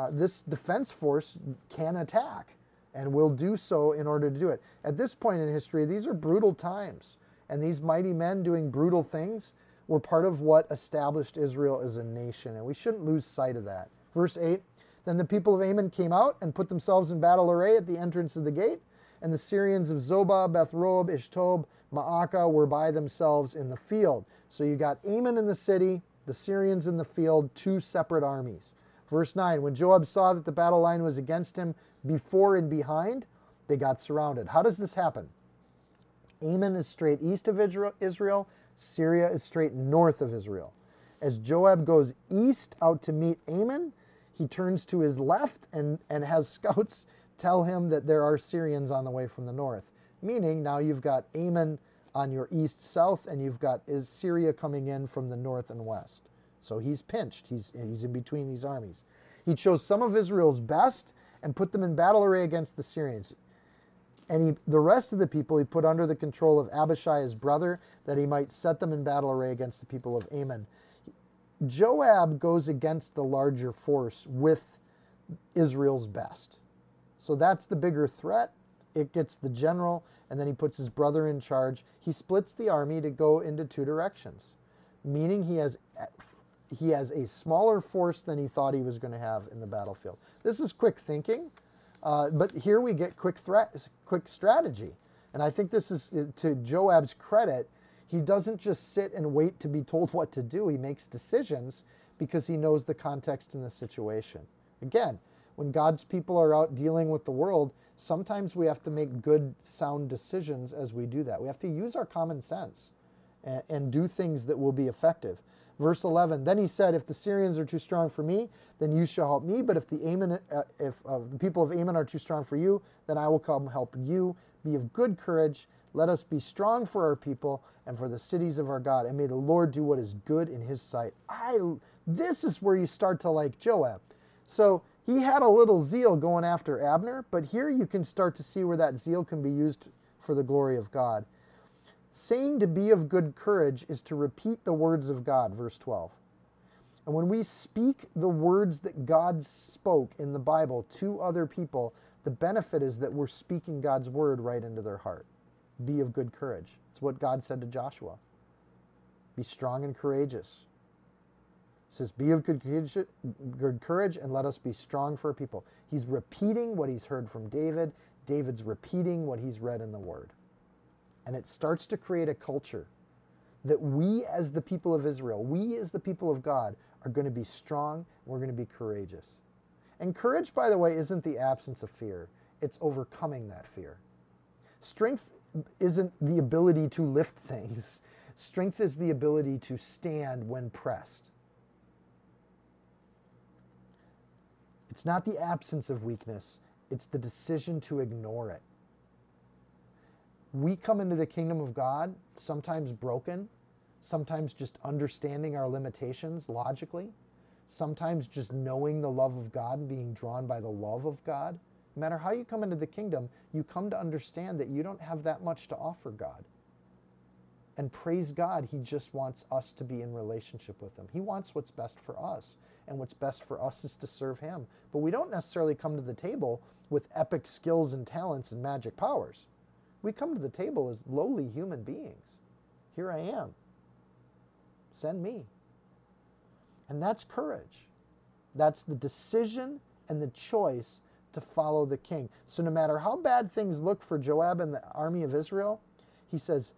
uh, this defense force can attack and will do so in order to do it. At this point in history, these are brutal times. And these mighty men doing brutal things were part of what established Israel as a nation. And we shouldn't lose sight of that. Verse 8 Then the people of Ammon came out and put themselves in battle array at the entrance of the gate. And the Syrians of Zobah, Beth Rehob, Ishtob, Maacah were by themselves in the field. So you got Ammon in the city, the Syrians in the field, two separate armies. Verse 9 When Joab saw that the battle line was against him before and behind, they got surrounded. How does this happen? Ammon is straight east of Israel, Syria is straight north of Israel. As Joab goes east out to meet Ammon, he turns to his left and, and has scouts tell him that there are Syrians on the way from the north. Meaning now you've got Ammon on your east south, and you've got is Syria coming in from the north and west. So he's pinched. He's, he's in between these armies. He chose some of Israel's best and put them in battle array against the Syrians. And he, the rest of the people he put under the control of Abishai, his brother, that he might set them in battle array against the people of Ammon. Joab goes against the larger force with Israel's best. So that's the bigger threat. It gets the general and then he puts his brother in charge. He splits the army to go into two directions, meaning he has he has a smaller force than he thought he was going to have in the battlefield. This is quick thinking, uh, but here we get quick threat, quick strategy, and I think this is to Joab's credit. He doesn't just sit and wait to be told what to do. He makes decisions because he knows the context and the situation. Again, when God's people are out dealing with the world, sometimes we have to make good, sound decisions as we do that. We have to use our common sense and, and do things that will be effective. Verse 11, then he said, If the Syrians are too strong for me, then you shall help me. But if the, Ammon, uh, if uh, the people of Ammon are too strong for you, then I will come help you. Be of good courage. Let us be strong for our people and for the cities of our God. And may the Lord do what is good in his sight. I, this is where you start to like Joab. So he had a little zeal going after Abner, but here you can start to see where that zeal can be used for the glory of God. Saying to be of good courage is to repeat the words of God, verse 12. And when we speak the words that God spoke in the Bible to other people, the benefit is that we're speaking God's word right into their heart. Be of good courage. It's what God said to Joshua. Be strong and courageous. It says, Be of good courage, good courage and let us be strong for people. He's repeating what he's heard from David. David's repeating what he's read in the Word. And it starts to create a culture that we, as the people of Israel, we, as the people of God, are going to be strong we're going to be courageous. And courage, by the way, isn't the absence of fear, it's overcoming that fear. Strength isn't the ability to lift things, strength is the ability to stand when pressed. It's not the absence of weakness, it's the decision to ignore it. We come into the kingdom of God sometimes broken, sometimes just understanding our limitations logically, sometimes just knowing the love of God and being drawn by the love of God. No matter how you come into the kingdom, you come to understand that you don't have that much to offer God. And praise God, He just wants us to be in relationship with Him. He wants what's best for us and what's best for us is to serve Him. But we don't necessarily come to the table with epic skills and talents and magic powers. We come to the table as lowly human beings. Here I am. Send me. And that's courage. That's the decision and the choice to follow the king. So no matter how bad things look for Joab and the army of Israel, he says,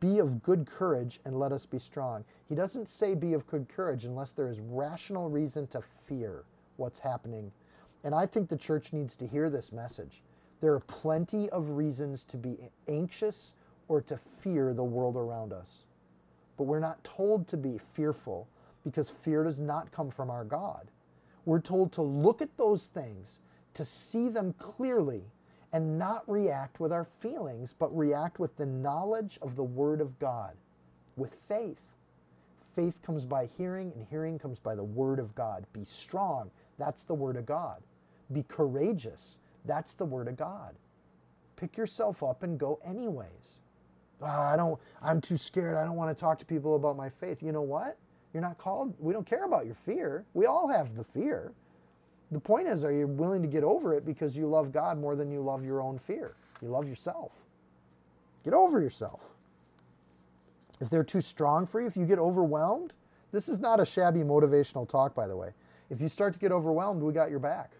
be of good courage and let us be strong. He doesn't say be of good courage unless there is rational reason to fear what's happening. And I think the church needs to hear this message. There are plenty of reasons to be anxious, or to fear the world around us. But we're not told to be fearful because fear does not come from our God. We're told to look at those things, to see them clearly, and not react with our feelings, but react with the knowledge of the Word of God, with faith. Faith comes by hearing, and hearing comes by the Word of God. Be strong, that's the Word of God. Be courageous, that's the Word of God. Pick yourself up and go anyways. Oh, I don't, I'm too scared. I don't want to talk to people about my faith. You know what? You're not called, we don't care about your fear. We all have the fear. The point is, are you willing to get over it because you love God more than you love your own fear? You love yourself. Get over yourself. If they're too strong for you, if you get overwhelmed, this is not a shabby motivational talk, by the way. If you start to get overwhelmed, we got your back.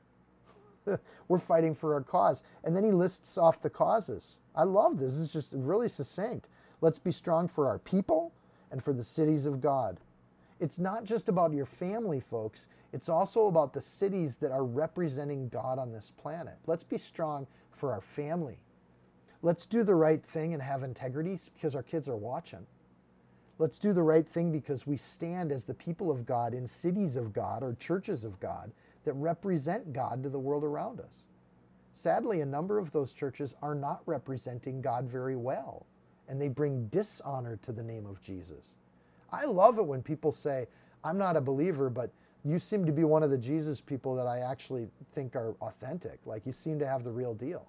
We're fighting for our cause. And then he lists off the causes. I love this. Is just really succinct. Let's be strong for our people and for the cities of God. It's not just about your family, folks. It's also about the cities that are representing God on this planet. Let's be strong for our family. Let's do the right thing and have integrity because our kids are watching. Let's do the right thing because we stand as the people of God in cities of God or churches of God that represent God to the world around us. Sadly, a number of those churches are not representing God very well, and they bring dishonor to the name of Jesus. I love it when people say, I'm not a believer, but you seem to be one of the Jesus people that I actually think are authentic. Like you seem to have the real deal.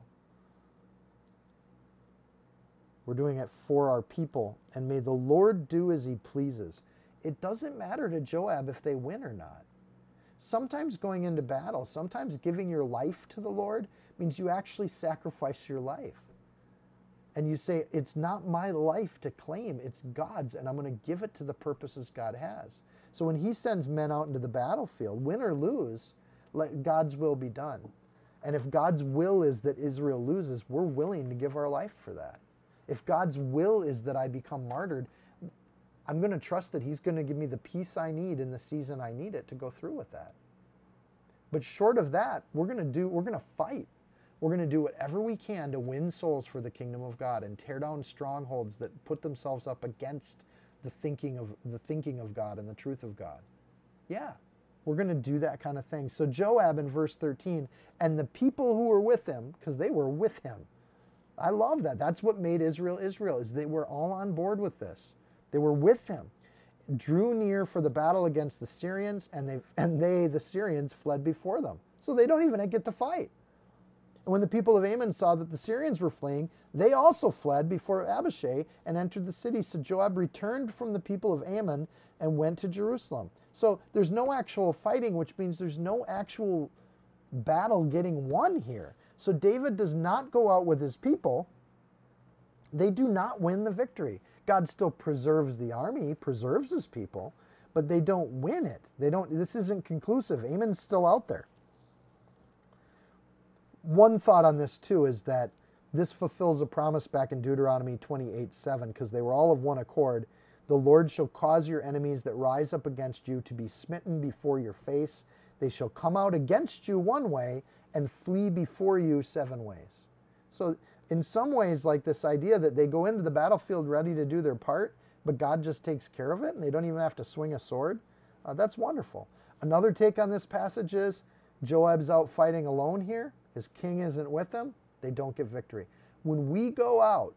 We're doing it for our people, and may the Lord do as he pleases. It doesn't matter to Joab if they win or not. Sometimes going into battle, sometimes giving your life to the Lord means you actually sacrifice your life and you say, It's not my life to claim, it's God's, and I'm going to give it to the purposes God has. So when He sends men out into the battlefield, win or lose, let God's will be done. And if God's will is that Israel loses, we're willing to give our life for that. If God's will is that I become martyred, I'm going to trust that He's going to give me the peace I need in the season I need it to go through with that. But short of that, we're going to do, we're going to fight. We're going to do whatever we can to win souls for the kingdom of God and tear down strongholds that put themselves up against the thinking of the thinking of God and the truth of God. Yeah, we're going to do that kind of thing. So Joab in verse 13 and the people who were with him because they were with him. I love that. That's what made Israel Israel is they were all on board with this. They were with him. Drew near for the battle against the Syrians and they and they the Syrians fled before them. So they don't even get to fight. And when the people of Ammon saw that the Syrians were fleeing, they also fled before Abishai and entered the city. So Joab returned from the people of Ammon and went to Jerusalem. So there's no actual fighting, which means there's no actual battle getting won here. So David does not go out with his people. They do not win the victory. God still preserves the army, preserves his people, but they don't win it. They don't this isn't conclusive. Ammon's still out there one thought on this too is that this fulfills a promise back in Deuteronomy 28 7, because they were all of one accord. The Lord shall cause your enemies that rise up against you to be smitten before your face. They shall come out against you one way and flee before you seven ways. So, in some ways, like this idea that they go into the battlefield ready to do their part, but God just takes care of it and they don't even have to swing a sword, uh, that's wonderful. Another take on this passage is Joab's out fighting alone here his king isn't with them, they don't get victory. When we go out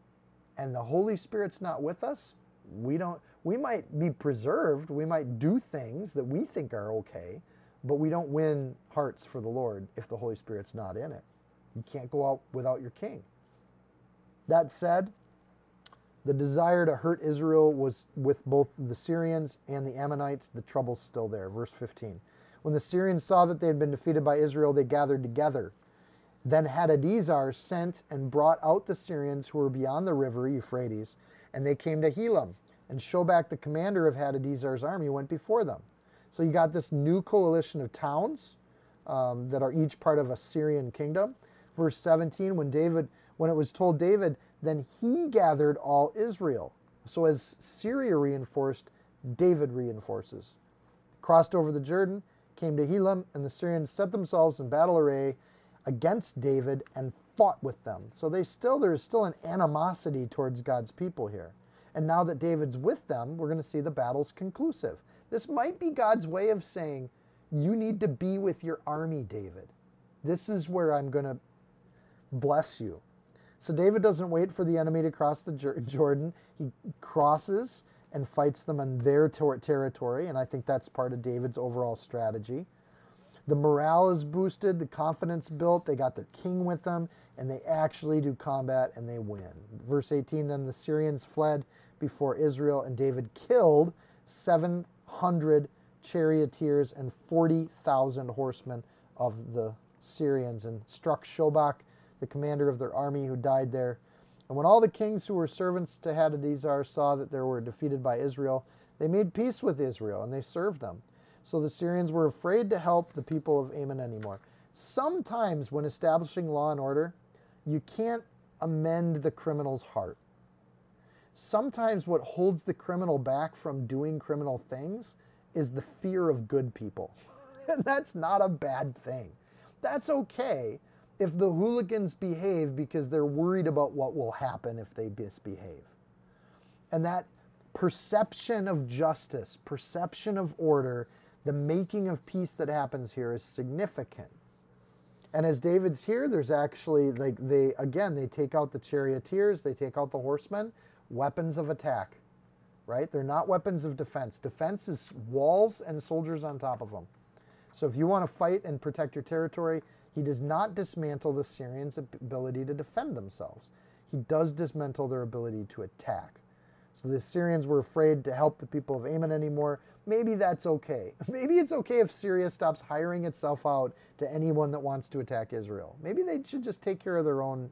and the Holy Spirit's not with us, we don't we might be preserved, we might do things that we think are okay, but we don't win hearts for the Lord if the Holy Spirit's not in it. You can't go out without your king. That said, the desire to hurt Israel was with both the Syrians and the Ammonites. The trouble's still there. Verse 15. When the Syrians saw that they had been defeated by Israel, they gathered together then Hadadezer sent and brought out the Syrians who were beyond the river Euphrates, and they came to Helam. And Shobach, the commander of Hadadezer's army, went before them. So you got this new coalition of towns um, that are each part of a Syrian kingdom. Verse 17, when David, when it was told David, then he gathered all Israel. So as Syria reinforced, David reinforces. Crossed over the Jordan, came to Helam, and the Syrians set themselves in battle array against David and fought with them. So they still there's still an animosity towards God's people here. And now that David's with them, we're going to see the battle's conclusive. This might be God's way of saying, you need to be with your army, David. This is where I'm going to bless you. So David doesn't wait for the enemy to cross the Jordan. He crosses and fights them on their ter- territory, and I think that's part of David's overall strategy. The morale is boosted, the confidence built, they got their king with them, and they actually do combat and they win. Verse 18 Then the Syrians fled before Israel, and David killed 700 charioteers and 40,000 horsemen of the Syrians and struck Shobach, the commander of their army, who died there. And when all the kings who were servants to Hadadezer saw that they were defeated by Israel, they made peace with Israel and they served them. So the Syrians were afraid to help the people of Ammon anymore. Sometimes, when establishing law and order, you can't amend the criminal's heart. Sometimes, what holds the criminal back from doing criminal things is the fear of good people. and that's not a bad thing. That's okay if the hooligans behave because they're worried about what will happen if they misbehave. And that perception of justice, perception of order, the making of peace that happens here is significant. And as David's here, there's actually like they again they take out the charioteers, they take out the horsemen, weapons of attack. Right? They're not weapons of defense. Defense is walls and soldiers on top of them. So if you want to fight and protect your territory, he does not dismantle the Syrians' ability to defend themselves. He does dismantle their ability to attack. So the Syrians were afraid to help the people of Ammon anymore. Maybe that's okay. Maybe it's okay if Syria stops hiring itself out to anyone that wants to attack Israel. Maybe they should just take care of their own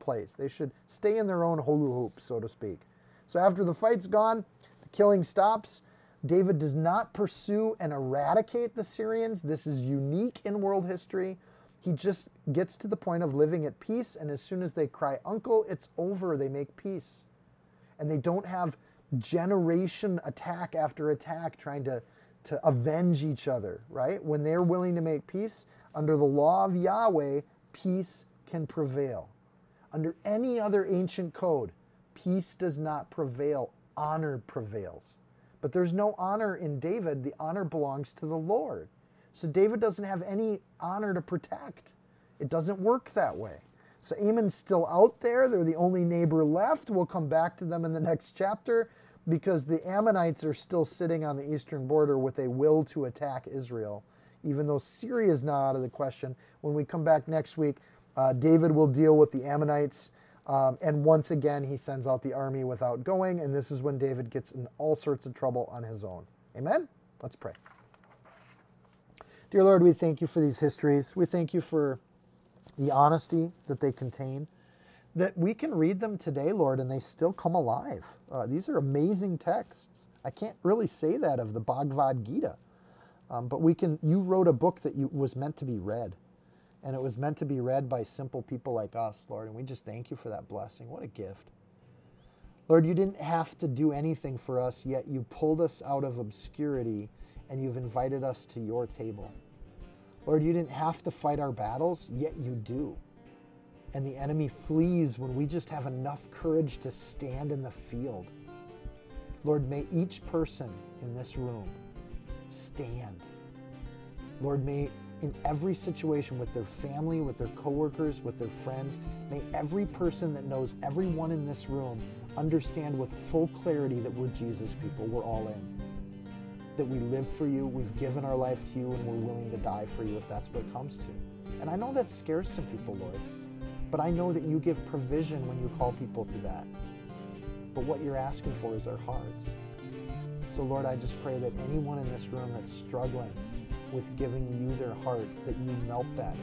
place. They should stay in their own hula hoop, so to speak. So after the fight's gone, the killing stops. David does not pursue and eradicate the Syrians. This is unique in world history. He just gets to the point of living at peace, and as soon as they cry, Uncle, it's over, they make peace. And they don't have generation attack after attack trying to, to avenge each other, right? When they're willing to make peace, under the law of Yahweh, peace can prevail. Under any other ancient code, peace does not prevail, honor prevails. But there's no honor in David, the honor belongs to the Lord. So David doesn't have any honor to protect. It doesn't work that way. So Ammon's still out there. They're the only neighbor left. We'll come back to them in the next chapter because the Ammonites are still sitting on the eastern border with a will to attack Israel, even though Syria is not out of the question. When we come back next week, uh, David will deal with the Ammonites. Um, and once again, he sends out the army without going. And this is when David gets in all sorts of trouble on his own. Amen? Let's pray. Dear Lord, we thank you for these histories. We thank you for the honesty that they contain, that we can read them today, Lord, and they still come alive. Uh, these are amazing texts. I can't really say that of the Bhagavad Gita, um, but we can. You wrote a book that you, was meant to be read, and it was meant to be read by simple people like us, Lord, and we just thank you for that blessing. What a gift. Lord, you didn't have to do anything for us, yet you pulled us out of obscurity and you've invited us to your table. Lord, you didn't have to fight our battles, yet you do. And the enemy flees when we just have enough courage to stand in the field. Lord, may each person in this room stand. Lord, may in every situation with their family, with their coworkers, with their friends, may every person that knows everyone in this room understand with full clarity that we're Jesus people. We're all in that we live for you, we've given our life to you, and we're willing to die for you if that's what it comes to. And I know that scares some people, Lord, but I know that you give provision when you call people to that. But what you're asking for is our hearts. So, Lord, I just pray that anyone in this room that's struggling with giving you their heart, that you melt that.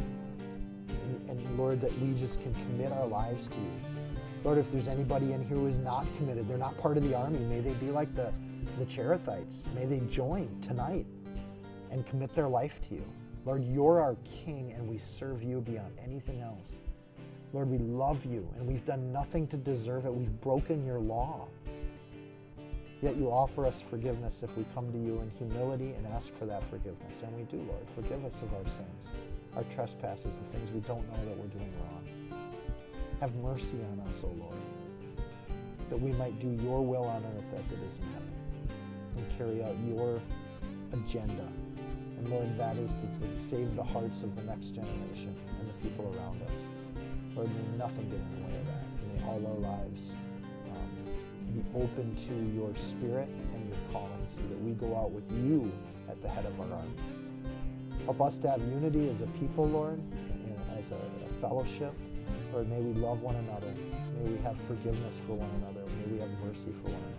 And, and, Lord, that we just can commit our lives to you. Lord, if there's anybody in here who is not committed, they're not part of the army, may they be like the the Cherethites. May they join tonight and commit their life to you. Lord, you're our King and we serve you beyond anything else. Lord, we love you and we've done nothing to deserve it. We've broken your law. Yet you offer us forgiveness if we come to you in humility and ask for that forgiveness. And we do, Lord. Forgive us of our sins, our trespasses, the things we don't know that we're doing wrong. Have mercy on us, O Lord, that we might do your will on earth as it is in heaven and carry out your agenda. And Lord, that is to save the hearts of the next generation and the people around us. Lord, may nothing get in the way of that. May all our lives um, be open to your spirit and your calling so that we go out with you at the head of our army. Help us to have unity as a people, Lord, as a, a fellowship. Lord, may we love one another. May we have forgiveness for one another. May we have mercy for one another.